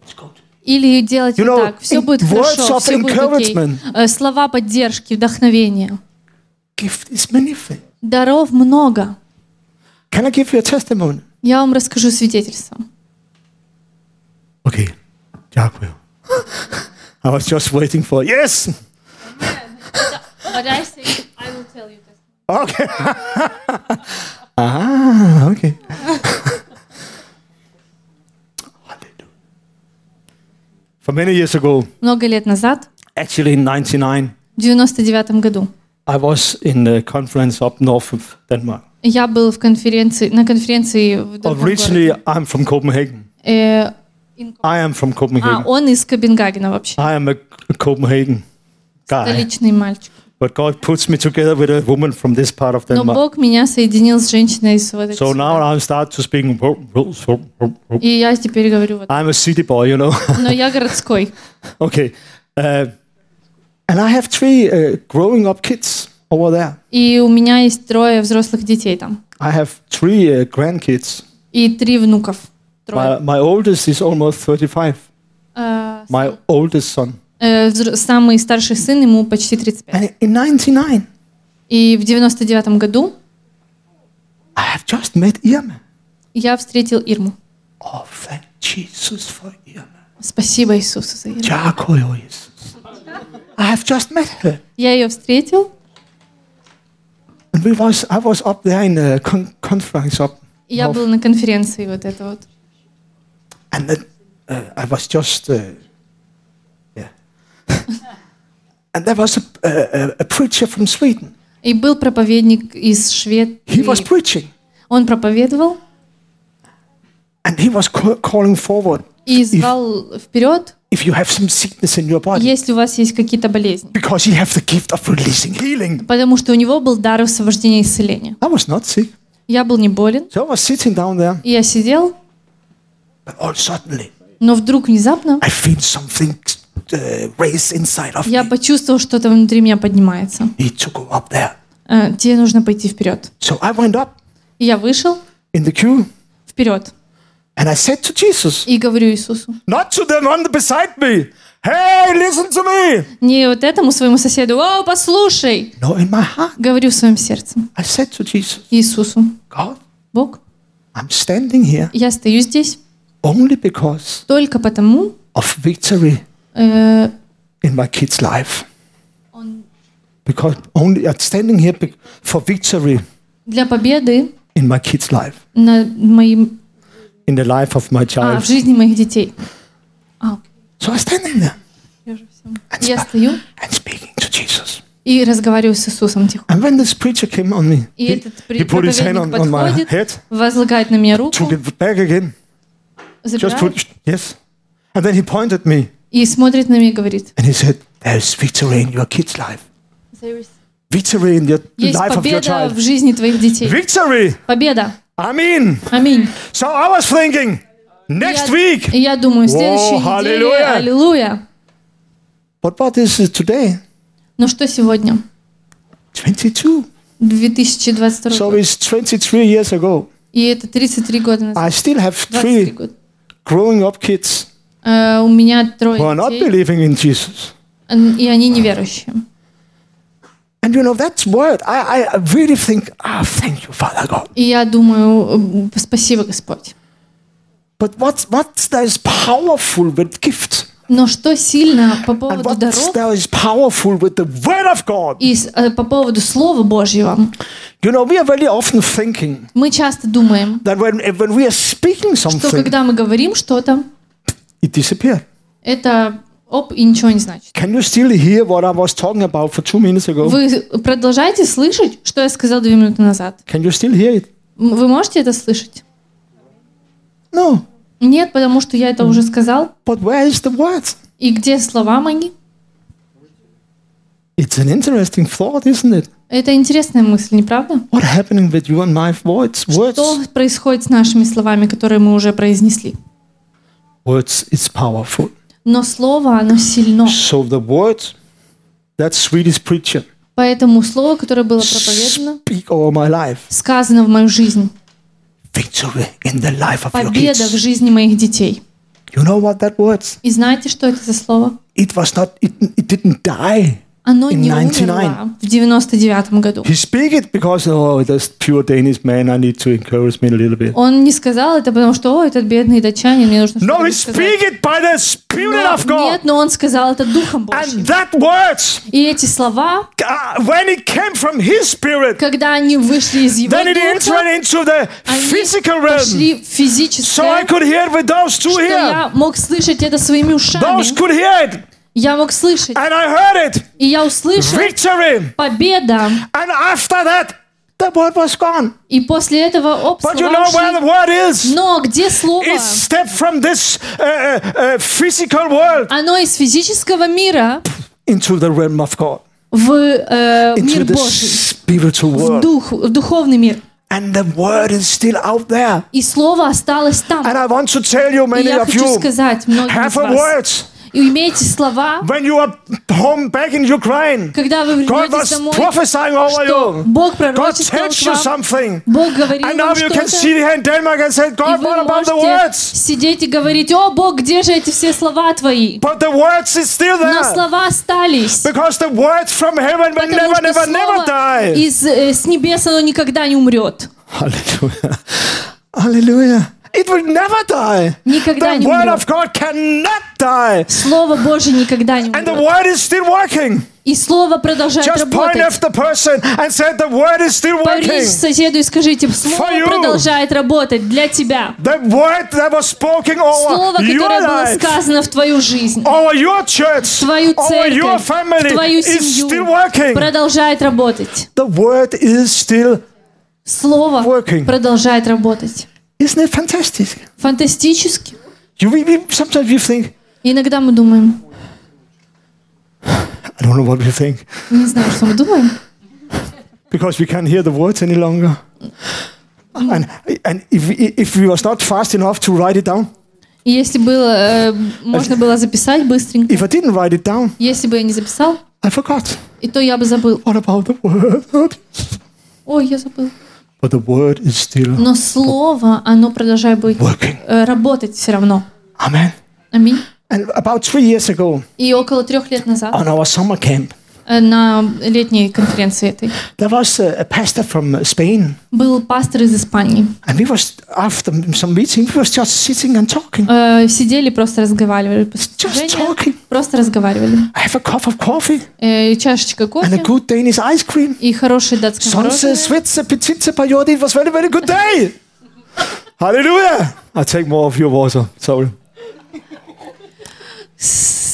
It's going to be Или делать You вот know, так. Все будет хорошо, все будет окей. encouragement. Э, Слова поддержки, вдохновения. Gift is many. Даров много. Can I give you a testimony? Я вам расскажу свидетельство. Okay. Дякую. I was just waiting for yes. But I say, I will tell you this. Okay. (laughs) ah, okay. (laughs) Hallelujah. For many years ago, Много лет назад, actually in 99, в 99 году, I was in a conference up north of Denmark. я был в конференции, на конференции в другом Originally, городе. I'm from Copenhagen. Э, I am from а, Copenhagen. он из Копенгагена вообще. I am a Copenhagen guy. Столичный мальчик. But God puts me together with a woman from this part of Но Denmark. Бог меня соединил с женщиной из вот So now I start to speak. И я теперь говорю вот. I'm a city boy, you know. Но я городской. okay. Uh, and I have three uh, growing up kids over there. И у меня есть трое взрослых детей там. I have three uh, grandkids. И три внуков. My, Трое. my oldest is almost 35. Э, My oldest son. э, самый старший сын, ему почти 35. And in 99, И в 99 году I have just met Irma. я встретил Ирму. Oh, thank Jesus for Irma. Спасибо Иисусу за Ирму. Дякую, Иисус. I have just met her. Я ее встретил, And we was, I was up there in a con- conference up. я был на конференции вот это вот. And then uh, I was just, uh, yeah. and there was a, a, a preacher from Sweden. И был проповедник из He was Швеции. preaching, Он проповедовал and he was ca- calling forward. и звал вперед, If you have some sickness in your body, если у вас есть какие-то болезни. because he have the gift of releasing healing. Потому что у него был дар освобождения и исцеления. I was not sick, Я был не болен, so I was sitting down there. и я сидел, But all suddenly, но вдруг внезапно I feel something uh, raise inside of я me. почувствовал, что-то внутри меня поднимается. Need to go up there. Э, Тебе нужно пойти вперед. So I went up И я вышел in the queue, вперед and I said to Jesus, и говорю Иисусу. not to the one beside me, "Hey, listen to me." Не вот этому своему соседу, о, послушай, No, in my heart, говорю в своем сердце. I said to Jesus, Иисусу, God, Бог, I'm standing here я стою здесь only because только потому, of victory э, in my kid's life. он- Because only I'm standing here bec- for victory для победы in my kid's life, над моим, in the life of my а, child. в жизни моих детей. А, So I'm standing there я же всё. Я стою and speaking to Jesus. и разговариваю с Иисусом тихо. And when this preacher came on me, И he, этот he при- put his hand on, проповедник on my подходит, head, возлагает на меня руку, took it back again, just put, yes. And then he pointed me и смотрит на меня и говорит, and he said, There's victory in your kid's life. Victory in the есть life of your победа в child. жизни твоих детей. Victory! Победа. Amen. Аминь. So I was thinking, next Я- week. Я думаю, следующей О, неделе, аллилуйя. But what is it today? Ну что сегодня? 22. 2022 So it's 23 years ago. И это 33 года назад. I still have 23 three года. Growing up kids Э, у меня трое who are not детей, believing in Jesus. и они неверующие. And you know, that word, I, I really think, ah, thank you, Father God. И я думаю, э, спасибо, Господь. But what, what there is powerful with gifts Но что сильно по and поводу what даров there is powerful with the Word of God. и э, по поводу Слова Божьего, You know, we are very often thinking мы часто думаем, that when, when we are speaking что something, когда мы говорим что-то, it disappears. это оп, и ничего не значит. Can you still hear what I was talking about for two minutes ago? Вы продолжаете слышать, что я сказал две минуты назад? Can you still hear it? Вы можете это слышать? No. Нет, потому что я это уже сказал. But where is the word? И где слова мои? It's an interesting thought, isn't it? Это интересная мысль, не правда? What happening with you and my words? Words, Что происходит с нашими словами, которые мы уже произнесли? words is powerful. Но слово, оно сильно. So the word, that Swedish preacher, Поэтому слово, которое было проповедано, speak over my life. сказано в мою жизнь. Victory in the life of your Победа в kids. жизни моих детей. You know what that was? И знаете, что это за слово? It was not. It, it didn't die. Оно In не 99. умерло в 99 году. He speak it because oh, this pure Danish man. I need to encourage me a little bit. Он не сказал это, потому что, о, этот бедный датчанин, мне нужно No, he сказать. speak it by the Spirit Но- of God. нет, но он сказал это Духом Божьим. And that words, И эти слова, uh, when it came from His Spirit, когда они вышли из его then it духа, entered into the они physical realm. пошли в So I физическое, could hear it with those two что here. я мог слышать это своими ушами. Those could hear it, Я мог слышать, and I heard it. и я услышал Victory. победа. And after that, the word was gone. И после этого, оп, But you know where the word is? Но где слово? It stepped from this uh, uh, uh, physical world Оно из физического мира into the realm of God, в э, into мир Божий, spiritual в, world. дух, в духовный мир. And the word is still out there. И слово осталось там. And I want to tell you, many of you сказать have a вас, word. И имейте слова, When you are home back in Ukraine, когда вы вернетесь домой, prophesying over что you. Бог пророчествовал you вам, something. Бог говорил And now вам you can что-то, sit here in Denmark and say, и God, вы what about the можете words? сидеть и говорить, о, Бог, где же эти все слова твои? But the words is still Но there. слова остались. Because the words from heaven will Потому never, что never, never слово die. из, э, с небес оно никогда не умрет. Hallelujah. Hallelujah. It will never die. Никогда The не word умрет. of God cannot die. Слово Божье никогда не And the умрет. word is still working. И слово продолжает Just point работать. at the person and say, the word is still working. Поверните соседу и скажите, слово you. продолжает работать для тебя. The word that was spoken Слово, over your которое было life, сказано в твою жизнь, over your church, твою over your церковь, в family твою is still семью working. продолжает работать. The word is still Слово Working. продолжает работать. Isn't it fantastic? Фантастически. You, we, we, sometimes we think, И иногда мы думаем, I don't know what we think, не знаю, что мы думаем, because we can't hear the words any longer. And, and if, we, if we was not fast enough to write it down, и если было, э, можно было записать быстренько, if I didn't write it down, если бы я не записал, I forgot. и то я бы забыл. What about the word? Ой, я забыл. But the word is still Но слово, оно продолжает быть, working. э, работать все равно. Amen. Аминь. And about three years ago, И около трех лет назад on our summer camp, на летней конференции этой there was a, a pastor from Spain, был пастор из Испании. and we was after some meeting, we was just sitting and talking, Э, Сидели, просто разговаривали. just talking. Просто разговаривали. I have a cup of coffee Э, Чашечка and a кофе good Danish ice cream. и хороший датский Солнце, мороженое. свет, птицы поет. It was very, very good day. Hallelujah. I take more of your water. Sorry.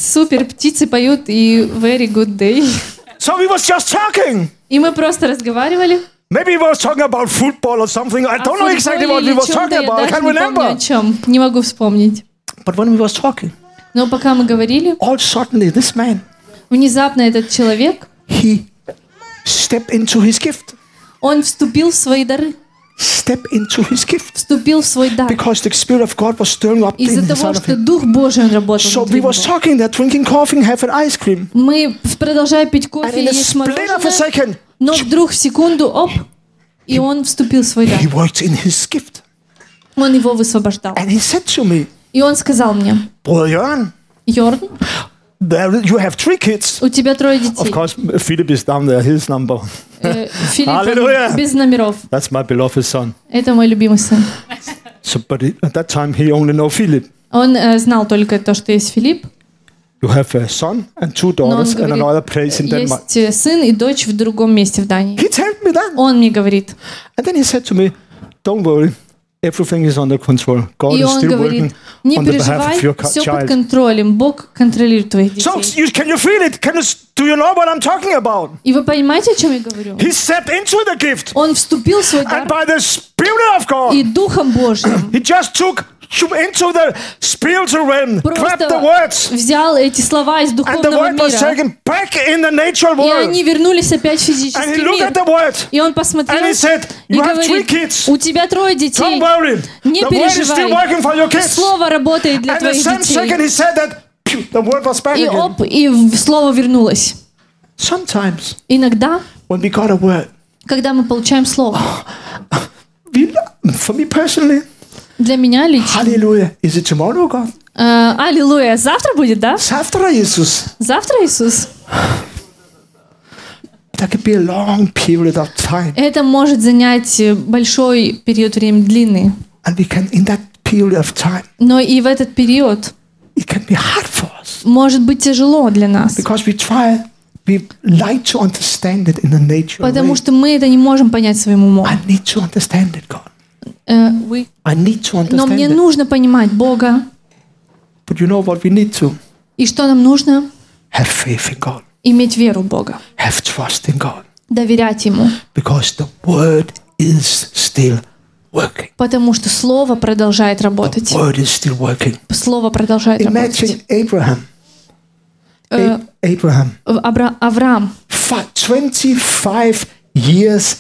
Супер, птицы поют и very good day. So we was just talking. И мы просто разговаривали. Maybe we was talking about football or something. I don't know exactly what we was talking about. I can't не помню о remember. чем. Не могу вспомнить. But when we was talking, Но пока мы говорили, all suddenly this man, внезапно этот человек, he stepped into his gift. он вступил в свои дары. Step into his gift. Вступил в свой дар. Because the Spirit of God was stirring up Из-за того, что. Дух Божий работал So we него. talking there, drinking coffee, having ice cream. Мы, продолжая пить кофе и есть мороженое, но вдруг в секунду, оп, и он вступил в свой дар. he worked in his gift. Он его высвобождал. And he said to me, И он сказал мне, Brother Jørgen, Йорн, there, you have three kids. у тебя трое Of детей. course, Philip is down there, his number. Э, Филипп, он Аллилуйя. без номеров. That's my beloved son. Это мой любимый сын. So, but it- at that time, he only know Philip. Он э, знал только то, что есть Филипп, You have a son and two но он daughters and говорит, another place in Denmark. есть э, сын и дочь в другом месте в Дании. He told me that. Он мне говорит, And then he said to me, Don't worry, everything is under control. God и is он still говорит, working не on the behalf переживай, of your co- все под child. контролем, Бог контролирует твоих So, детей. you, can you feel it? Can you, s- do you know what I'm talking about? И вы понимаете, о чем я говорю? He stepped into the gift, Он вступил в свой and дар, by the Spirit of и God, Духом Божьим he just took into the spiritual realm, grabbed the words, взял эти слова из and the духовного word was мира, taken back in the natural и world. они вернулись опять в And he физический looked at мир. the word, И он посмотрел and he said, и You have three говорит, kids. у тебя трое Don't детей, worry. не The word is still переживай. working for your kids. Слово работает для And the твоих same second детей. he said that, the word was back И again. оп, и слово вернулось. Sometimes Иногда, when we got a word, когда мы получаем слово, (gasps) we, for me personally, для меня лично, hallelujah, is it tomorrow, God? Э, аллилуйя. Завтра будет, да? Завтра Иисус. Завтра Иисус. That could be a long period of time. Это может занять э, большой период времени, длинный. And we can, in that period of time, Но и в этот период it can be hard for us может быть тяжело для нас. because we try, we like to understand it in a natural Потому way. что мы это не можем понять своим умом. I need to understand it, God. Э, вы- I need to Но understand мне it. нужно понимать Бога. But you know what we need to? И что нам нужно? Have faith in God. Иметь веру в Бога. Have trust in God. Доверять Ему. Because the word is still working. Потому что Слово продолжает The работать. word is still working. Слово продолжает работать. Imagine Abraham. Э, A- Abraham. Авра- Авраам. For 25 years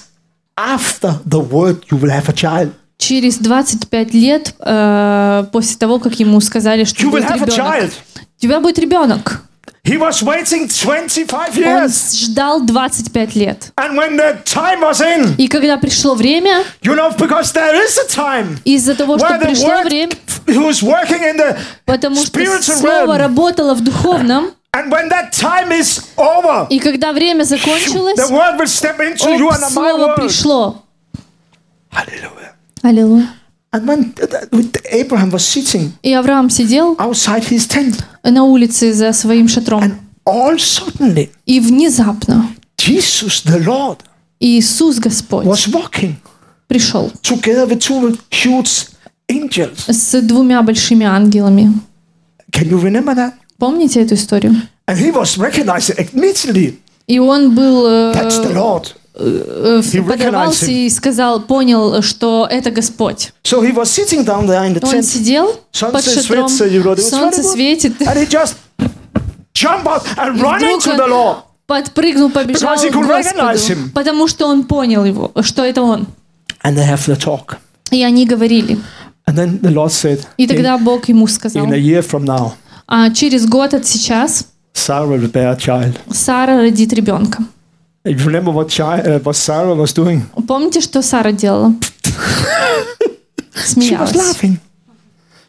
after the word, you will have a child. Через 25 лет э, после того, как ему сказали, что You will будет ребенок, child. у тебя будет ребенок. He was waiting 25 Он years. ждал 25 лет. And when the time was in, И когда пришло время, you know, because there is a time из-за того, что пришло время, who's working in the потому что Слово realm. работало в духовном, And when that time is over, и когда время закончилось, the word will step into you and my Слово world. пришло. Hallelujah. Аллилуйя. And when Abraham was sitting И Авраам сидел outside his tent, на улице за своим шатром. and all suddenly, И внезапно Jesus the Lord Иисус Господь was walking пришел together with two huge angels. с двумя большими ангелами. Can you remember that? Помните эту историю? And he was recognized immediately. И он был э, Э, подорвался и сказал, понял, что это Господь. So he was sitting down there in the Он tent, сидел Солнце под шатром, солнце светит, and he just jumped out and вдруг into the он Lord. подпрыгнул, побежал к Господу, потому что он понял его, что это он. And they have the talk. И они говорили. And then the Lord said, И тогда Бог ему сказал, in a year from now, а через год от сейчас. Сара родит ребенка. You remember what, uh, what Sarah was doing? Помните, что Сара делала? She was Смеялась. laughing.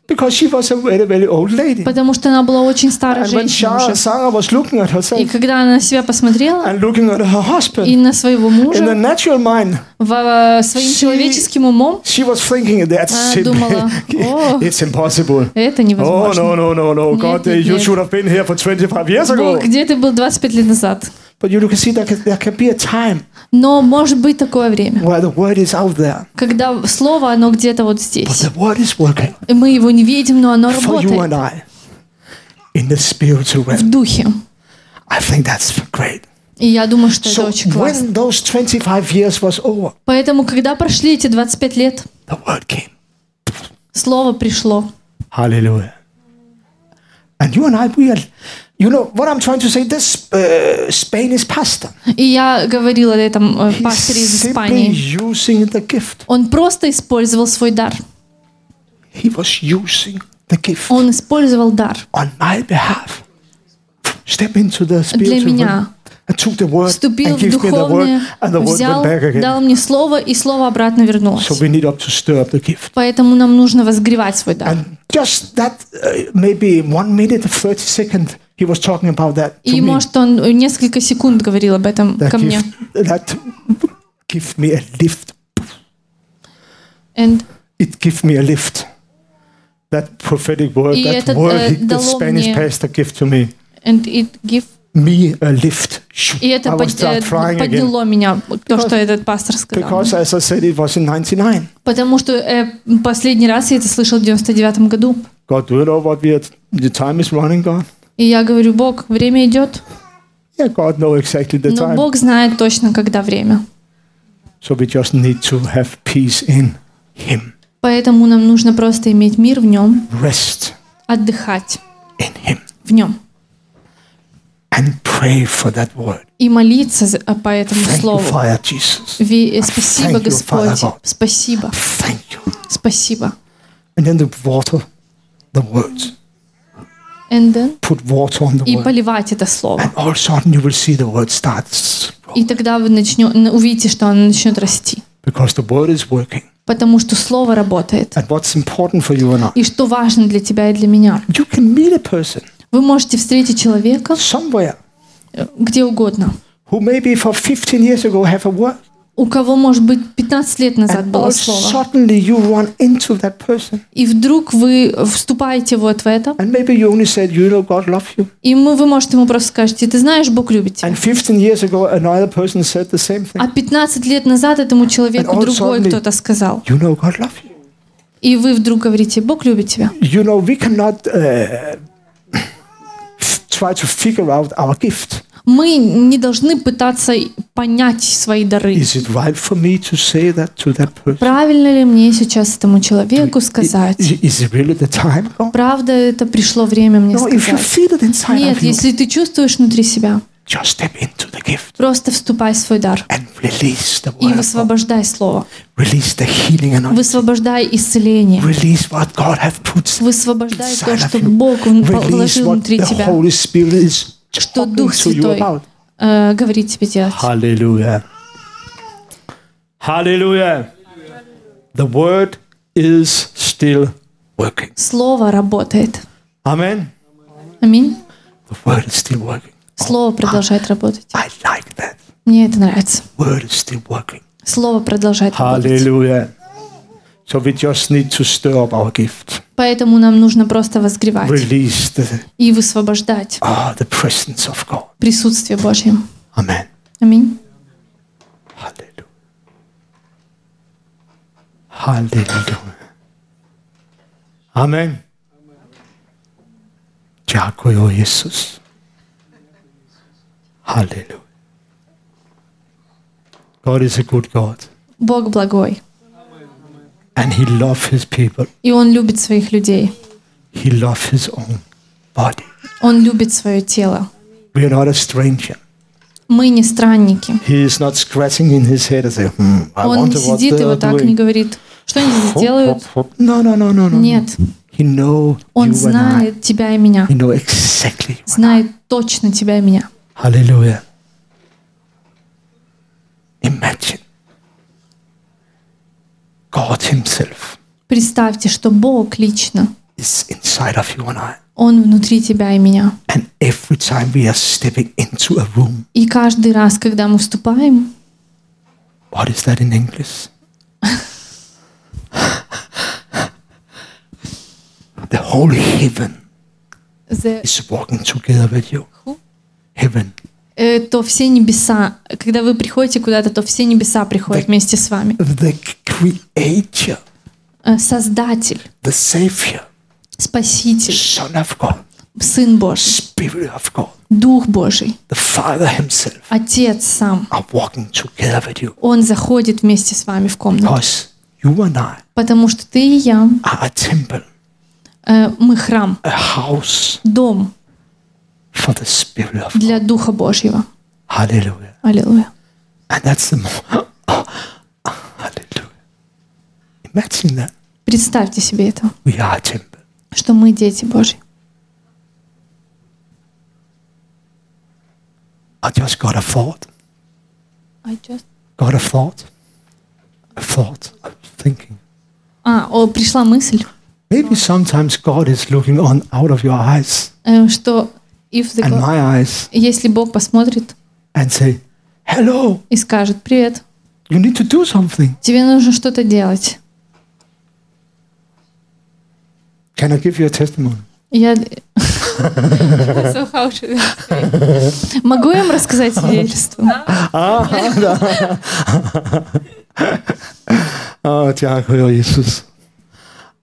Because she was a very, very old lady. Потому что она была очень старая And when Sarah, was looking at И herself когда она на себя посмотрела and looking at her и husband, на своего in the мужа, natural mind, э, своим She- человеческим умом, she was thinking that's Она думала, «О, it's impossible. это Oh, невозможно. no, no, no, no. God, нет, you нет. should have been here for 25 years ago. Бог, где ты был 25 лет назад? But you can see that there can be a time Но может быть такое время, where the word is out there, когда слово, оно где-то вот but здесь. the word is working И мы его не видим, но оно for you and работает I in the spiritual в realm. духе. I think that's great. И я думаю, что это So очень классно. when those 25 years was over, Поэтому, когда прошли эти 25 лет, the word came. слово пришло. Hallelujah. And you and I, we are, you know, what I'm trying to say, this uh, Spanish pastor, И я говорила о этом э, пасторе из Испании. using the gift. Он просто использовал свой дар. He was using the gift Он использовал дар on my behalf. Step into the для spiritual меня. realm and took the word Вступил and в gave me the word, духовное, and the word взял, went back again. дал мне слово, и слово обратно вернулось. So we need up to stir up the gift. Поэтому нам нужно возгревать свой дар. And just that, uh, maybe one minute, 30 seconds, he was talking about that to И me. может он несколько секунд говорил об этом That ко мне. give, that give me a lift. And It give me a lift. That prophetic word, И that это, word э, he- the дало Spanish мне- pastor gave to me. and it give Me a lift. и это I под- was start э, crying again. подняло меня, то, что этот пастор сказал. Because, as I said, it was in 99. Потому что э, последний раз я это слышал в 99 году. God, do you know what we are? The time is running, God. И я говорю, Бог, время идет. Yeah, God know exactly the Но time. Бог знает точно, когда время. So we just need to have peace in Him, Поэтому нам нужно просто иметь мир в нем, rest отдыхать in Him, в нем and pray for that word. и молиться по этому Thank you, слову. Father Jesus. Ви- э, Спасибо, Thank you, Father Господь. God. Спасибо. Thank you. Спасибо. And then the water, the words. And then, Put water on the и word. поливать это слово. And all of a sudden you will see the word starts. И тогда вы начнё- н- увидите, что оно начнет расти. Because the word is working. Потому что Слово работает. And what's important for you and I? И что важно для тебя и для меня. You can meet a person Вы можете встретить человека somewhere э, где угодно, who maybe for 15 years ago have a word. У кого, может быть, 15 лет назад And было слово. suddenly you run into that person. И вдруг вы вступаете вот в это, And maybe you only said, you know, God loves you. и мы, вы, может, ему просто скажете, ты знаешь, Бог любит тебя. And 15 years ago, another person said the same thing. А 15 лет назад этому человеку And другой кто-то сказал. You know, God loves you. И вы вдруг говорите, Бог любит тебя. You know, we cannot uh, try to figure out our gift. Мы не должны пытаться понять свои дары. Is it right for me to say that to that person? Правильно ли мне сейчас этому человеку сказать? Is, is it really the time, God? Правда, это пришло время мне No, if you сказать. feel it inside Нет, of you, если ты чувствуешь внутри себя, just step into the gift просто вступай в свой дар and release the и word. God. высвобождай слово. Release the healing and Высвобождай исцеление. release what God have put Высвобождай то, что. Бог Release положил what внутри the тебя, Holy Spirit is что Дух Святой э, говорит тебе делать. Hallelujah. Hallelujah. The word is still working. Слово работает. Amen. Аминь. The word is still working. Слово продолжает работать. I like that. Мне это нравится. Word is still working. Слово продолжает работать. Hallelujah. So we just need to stir up our gift. Поэтому нам нужно просто возгревать Release the, и высвобождать ah, the presence of God. присутствие Божье. Amen. Аминь. Amen. Дякую, Ісус. Hallelujah. God is a good God. Бог благой. And He loves His people. И Он любит своих людей. He loves His own body. Он любит свое тело. We are not a stranger. Мы не странники. He is not scratching in his head and saying, hmm, I Он не wonder what сидит и вот так не говорит, что они здесь делают. No, no, no, no, no. Нет, He know Он знает тебя и меня. He know exactly. Знает точно тебя и меня. Hallelujah. Imagine God Himself Представьте, что Бог лично, is inside of you and I. Он внутри тебя и меня. And every time we are stepping into a room, И каждый раз, когда мы вступаем, what is that in English? the whole heaven the- is walking together with you. Who? Heaven. Э, то все небеса, когда вы приходите куда-то, то все небеса приходят вместе с вами. The Creator, Э, Создатель, the Savior, Спаситель, Son of God, Сын Божий, Spirit of God, Дух Божий, the Father Himself Отец сам. are walking together with you. Он заходит вместе с вами в комнату. Because you and I Потому что ты и я, are a temple, э, мы храм, a house дом for the Spirit of God. для Духа Божьего. Hallelujah. Аллилуйя. And that's the more. Hallelujah. Imagine that. Представьте себе это, We are temple. что мы дети Божьи. I just got a thought. Got a thought. A thought. I'm thinking. А, о, пришла мысль, Maybe sometimes God is looking on out of your eyes э, что if the and my eyes если Бог посмотрит and say, Hello, и скажет, привет, you need to do something. тебе нужно что-то делать. Can I give you a testimony? Я... So how should I say? Могу я вам рассказать свидетельство? Oh, дякую, Jesus.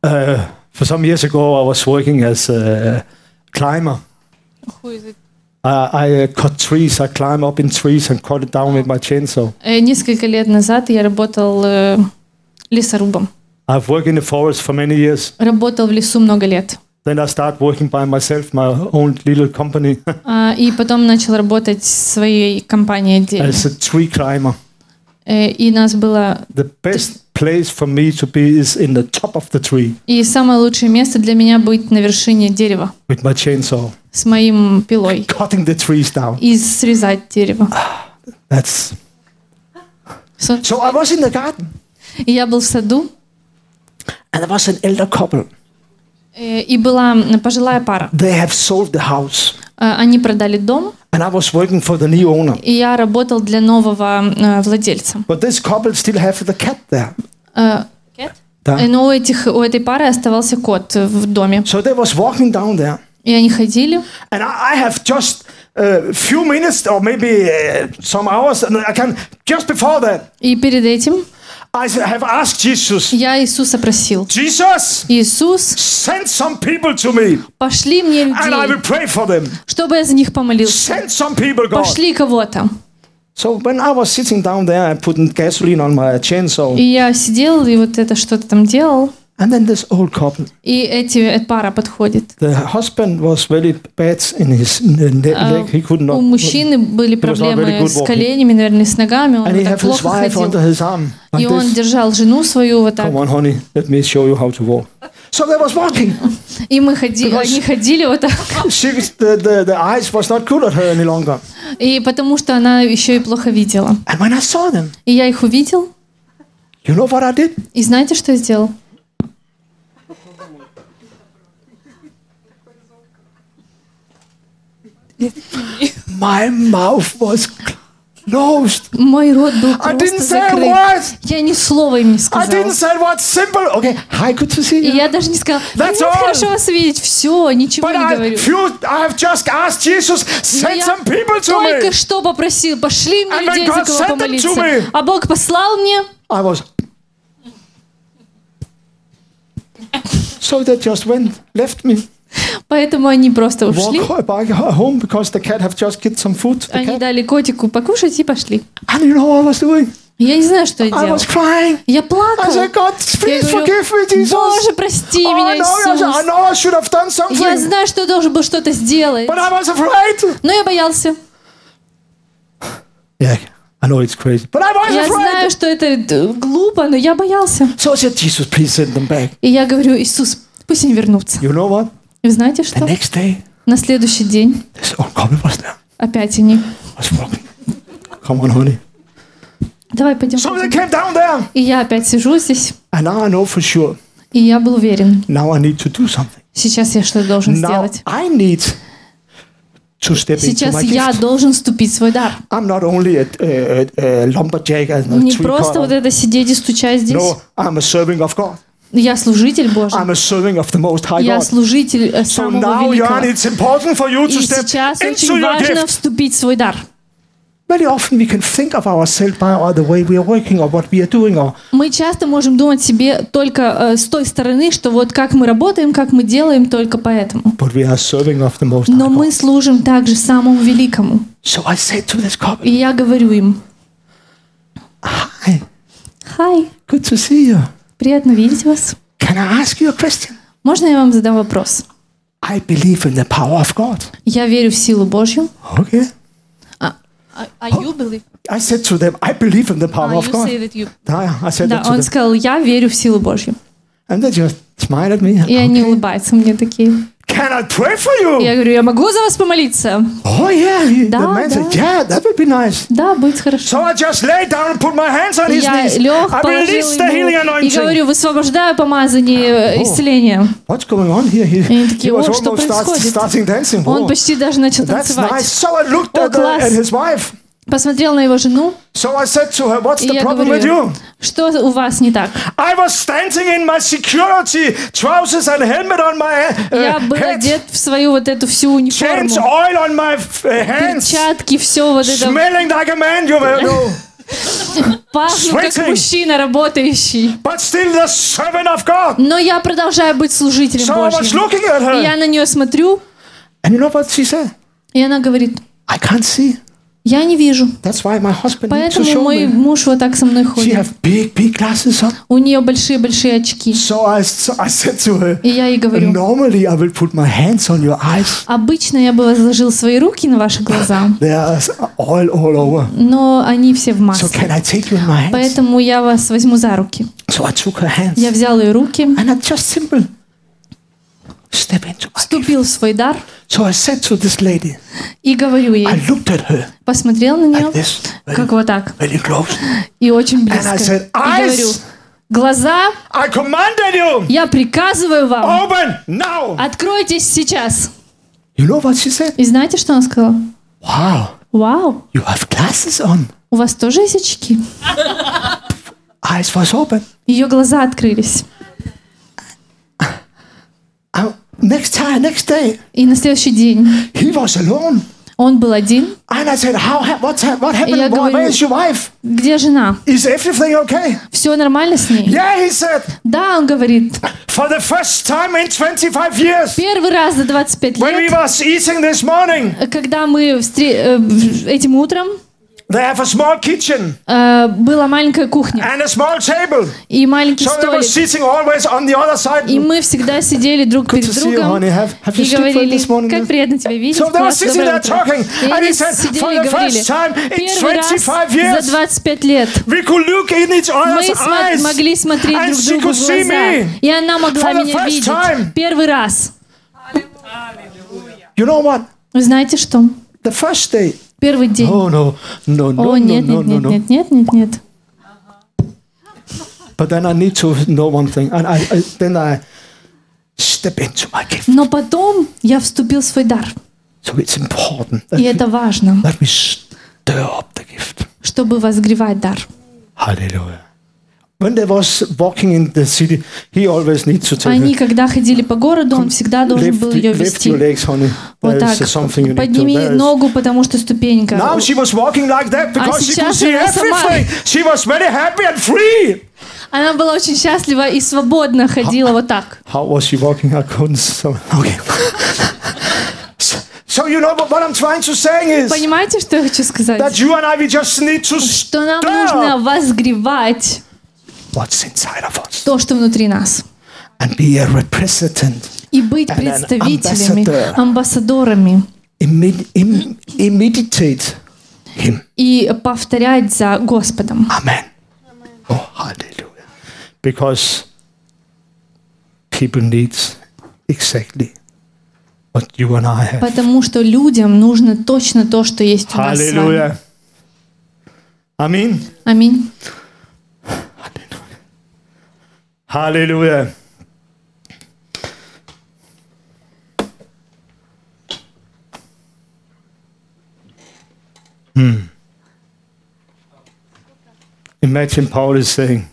Uh, for some years ago, I was working as a climber. I, I uh, cut trees. I climb up in trees and cut it down with my chainsaw. Э, Несколько лет назад я работал э, лесорубом. I've worked in the forest for many years. Работал в лесу много лет. Then I start working by myself, my own little company, А, И потом начал работать своей компании отдельно. as a tree climber. Э, И нас было... The best place for me to be is in the top of the tree И самое лучшее место для меня быть на вершине дерева with my chainsaw, с моим пилой cutting the trees down. и срезать дерево. That's So- so. I was in the garden И я был в саду, and there was an elder couple. э, и была пожилая пара. They have sold the house, Э, Они продали дом, and I was working for the new owner. и я работал для нового э, владельца. But this couple still have the cat there. Э, Кэт? Да. Э, Но у, этих, у этой пары оставался кот э, в доме. So they was walking down there, И они ходили. and I, I have just a few minutes or maybe uh, some hours. and I can just before that. И перед этим I have asked Jesus, я Иисуса просил. Jesus, Иисус, send some people to me, пошли мне and I will людей, pray for them. чтобы я за них помолился. Send some people, God. Пошли кого-то. So when I was sitting down there, I put gasoline on my chainsaw, И я сидел и вот это что-то там делал. And then this old couple, И эти, эта пара подходит. the husband was very bad in his А, leg. He could У not. мужчины были проблемы с коленями, наверное, с ногами. Он And he had his wife under ходил. his arm like И он this. держал жену свою вот так. Come on, honey, let me show you how to walk. So they was walking. И мы ходили, они ходили вот так. She, the, the, the eyes was not good at her any longer. И потому что она еще и плохо видела. And when I saw them, И я их увидел. you know what I did? И знаете, что я сделал? (laughs) My mouth was closed. Мой рот был I didn't просто say a закрыт. word. Я ни слова им не I сказал. didn't say what simple. Okay, hi, good to see И you. я даже не сказала, That's «Ну, all. хорошо вас видеть, все, ничего But не I, говорю. few, I have just asked Jesus, Но send я some people to только me. что попросил, пошли мне And when людей, за God кого sent them to помолиться. me- А Бог послал мне, I was. (laughs) So they just went, left me, Поэтому они просто ушли. Они дали котику покушать и пошли. And you know what I was doing? Я не знаю, что я I делал. was crying. Я I плакал. said, God, Я говорю, forgive me, Jesus. Боже, прости Oh, меня, I, Иисус. know I should have done something, Я знаю, что я должен был что-то сделать. but I was afraid. Но я боялся. Yeah, I know it's crazy, but I was Я знаю, afraid. что это э, глупо, но я боялся. So I said, Jesus, please send them back. И я говорю, Иисус, пусть они вернутся. You know what? И знаете The что? next day, На следующий день this old couple was there. опять они. Come on, honey. Давай пойдем. So they came down there, И я опять сижу здесь, and now I know for sure. и я был уверен, Now I need to do something. сейчас я что-то должен Now сделать. I need to step into Сейчас my я gift. должен вступить в свой дар. I'm not only a, a, a, a lumberjack and a Не просто вот это сидеть и стучать здесь. No, I'm a serving of God. Я служитель Божий. I'm a serving of the Most High Я служитель э, So самого now, великого. Jan, it's important for you to И step сейчас into очень your важно gift. вступить в свой дар. Very often we can think of ourselves by uh, the way we are working or what we are doing or Мы часто можем думать себе только э, с той стороны, что вот как мы работаем, как мы делаем, только поэтому. but we are serving of the Most Но мы служим также самому великому. So I said to this couple, И я говорю им, Hi, хай, good to see you. Приятно видеть вас. Can I ask you a question? Можно я вам задам вопрос? I believe in the power of God. Я верю в силу Божью. Okay. А, а- а you believe? I said to them, I believe in the power А, of you God. say that you- Yeah, I said Да, that to он сказал, я верю в силу Божью. And they just smiled at me. И они Okay. улыбаются мне такие. Can I pray for you? Я говорю, я могу за вас помолиться? Oh, yeah. Да, the man да. said, Yeah, that would be nice. Да, будет хорошо. So I just laid down and put my hands on И his я knees. лег, I положил released the healing ему и говорю, высвобождаю помазание э, О. исцеления. What's going on here? He, he такие, «О, что происходит?» starting dancing. Он Oh, почти даже начал that's nice. танцевать. So I looked О, at, the, класс. at his wife. Посмотрел на его жену, So I said to her, What's the я problem with говорю, you? что у вас не так? I was standing in my security trousers and helmet on my uh, Я был head, одет в свою вот эту всю униформу. change oil on my uh, hands, Перчатки, все вот это. smelling like a man, you know, Пахну как мужчина, работающий. but still the servant of God. Но я продолжаю быть служителем So I was Божьим. looking at И я her, на нее смотрю, and you know what she said? и она говорит, I can't see. Я не вижу. Поэтому мой муж вот так со мной ходит. big, big. У нее большие-большие очки. So I, so I said to her, И я ей говорю, normally I will put my hands on your eyes. обычно я бы возложил свои руки на ваши глаза, oil all over. но они все в So масле. can I take you in my hands? Поэтому я вас возьму за руки. So I took her hands. Я взял ее руки, And I just simple step into my вступил в свой дар So I said to this lady, и говорю ей, I looked at her посмотрел на нее, like this, very, как вот так, very close. и очень And I близко. said, И говорю, Глаза, I commanded you. я приказываю вам, Open now. откройтесь сейчас. You know what she said? И знаете, что он сказал? Wow, Вау, you have glasses on. у вас тоже есть очки? Eyes was open. Ее глаза открылись. Uh, next time, next day, И на следующий день he was alone. он был один. And I said, How? ha- what happened? Я Why- говорю- Where's your wife? Где жена? Is everything okay? Все нормально с ней? Yeah, he said. Да, он говорит. For the first time in 25 years, Первый раз за 25 when we лет, was eating this morning, когда мы э, этим утром, they have a small kitchen э, была маленькая кухня and a small table. и маленький So they were столик. sitting always on the other side. И мы всегда сидели друг Good перед to see you, другом honey. Have, have you и говорили, this morning? как приятно тебя видеть, So they were sitting there talking, И and они he said, сидели for и the говорили, first time in первый раз 25 years, за 25 лет we could look in each мы other's смо- eyes. могли смотреть and друг другу в глаза. me. И она могла меня видеть. time. Первый раз. You know what? Знаете что? The first day. Первый день. Oh no, no, no, О, no, нет, no, нет, no, нет, no. нет, нет, нет, нет. But then I need to know one thing, and I, I then I step into my gift. Но потом я вступил в свой дар. So it's important that, И это важно, that we stir up the gift. чтобы возгревать дар. Hallelujah. City, he always needs to tell Они, когда ходили по городу, он всегда должен lift, был ее вести. legs, honey. Вот так. to. Подними is- ногу, потому что ступенька. Now she was walking like that because she could see everything. She was very happy and free. Она была очень счастлива и свободно ходила вот так. How was she walking? I couldn't. So okay. so, you know what, I'm trying to say is Понимаете, что я хочу сказать? that you and I we just need to Что нам нужно возгревать what's inside of us то, что внутри нас. and be a representative, И быть представителями, ambassador. амбассадорами. Imi- im- imitate Him. И повторять за Господом. Amen. Oh, hallelujah. Because people need exactly what you and I have. Потому что людям нужно точно то, что есть у нас. Hallelujah. Amen. Аминь. Hallelujah. Hmm. Imagine Paul is saying,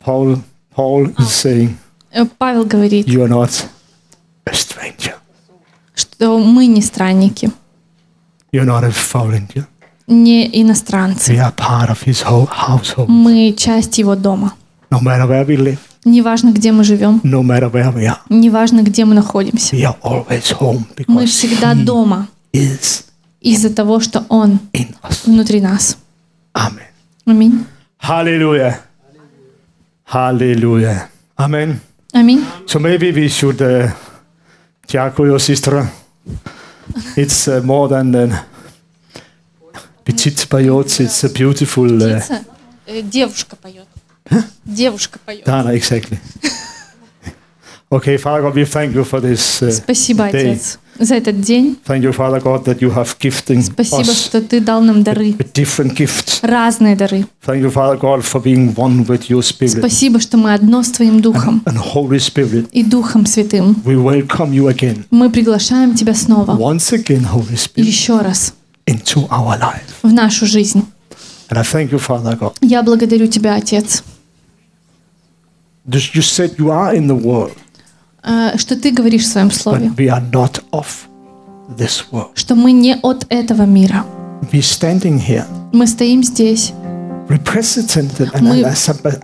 Paul, Paul is saying, Э, Павел говорит, you are not a stranger. что мы не странники, You're not a foreigner. не иностранцы. We are part of his whole household. Мы часть его дома. No matter where we live, Неважно, где мы живем, no matter where we are, неважно, где мы находимся. we are always home Мы because всегда he дома is из-за того, что Он in us. внутри нас. Amen. Аминь. Hallelujah. Hallelujah. Amen. Аминь. So maybe we should, uh, your sister, it's uh, more than uh, Petit Bayot, it's a beautiful. Uh, Девушка поет. Девушка поет. Dana, exactly. okay, Father God, we thank you for this. Uh, Спасибо, day. Отец, за этот день. Thank you, Father God, that you have gifting Спасибо, us что Ты дал нам дары. with different gifts. Разные дары. Thank you, Father God, for being one with your Spirit Спасибо, что мы одно с Твоим Духом and Holy Spirit. и Духом Святым. We welcome you again, Мы приглашаем Тебя снова, once again, Holy Spirit, еще раз, into our life. в нашу жизнь. And I thank you, Father God. Я благодарю Тебя, Отец, You said you are in the world, э, что Ты говоришь в Своем Слове, but we are not of this world. что мы не от этого мира. We're standing here, Мы стоим здесь, represented and Мы-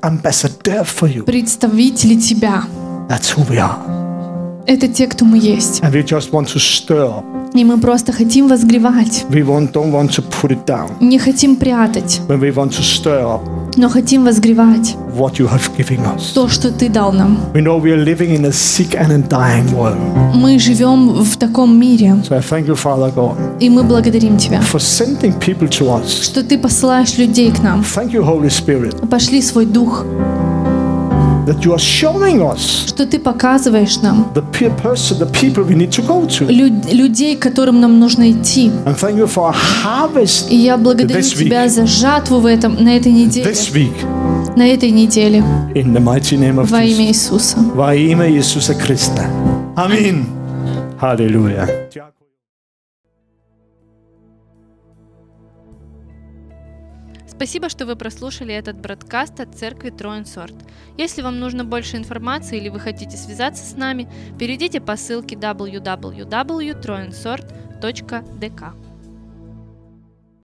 ambassador for you. представители Тебя. That's who we are. Это те, кто мы есть. And we just want to stir up. И мы просто хотим возгревать, We want, don't want to put it down. не хотим прятать, When we want to stir up но хотим возгревать what you have given us. то, что Ты дал нам. We know we are living in a sick and a dying world. Мы живем в таком мире, So I thank you, Father God, и мы благодарим Тебя, for sending people to us. что Ты посылаешь людей к нам. Thank you, Holy Spirit, Пошли свой дух, that you are showing us что Ты показываешь нам the person, the people we need to go to. лю- людей, к которым нам нужно идти. And thank you for harvest И я благодарю This week. Тебя за жатву в этом, на этой неделе, this week на этой неделе In the mighty name of во имя Иисуса. Во имя Иисуса Христа. Аминь. Аллилуйя. Спасибо, что вы прослушали этот бродкаст от церкви Троенсорт. Если вам нужно больше информации или вы хотите связаться с нами, перейдите по ссылке www.troensort.dk.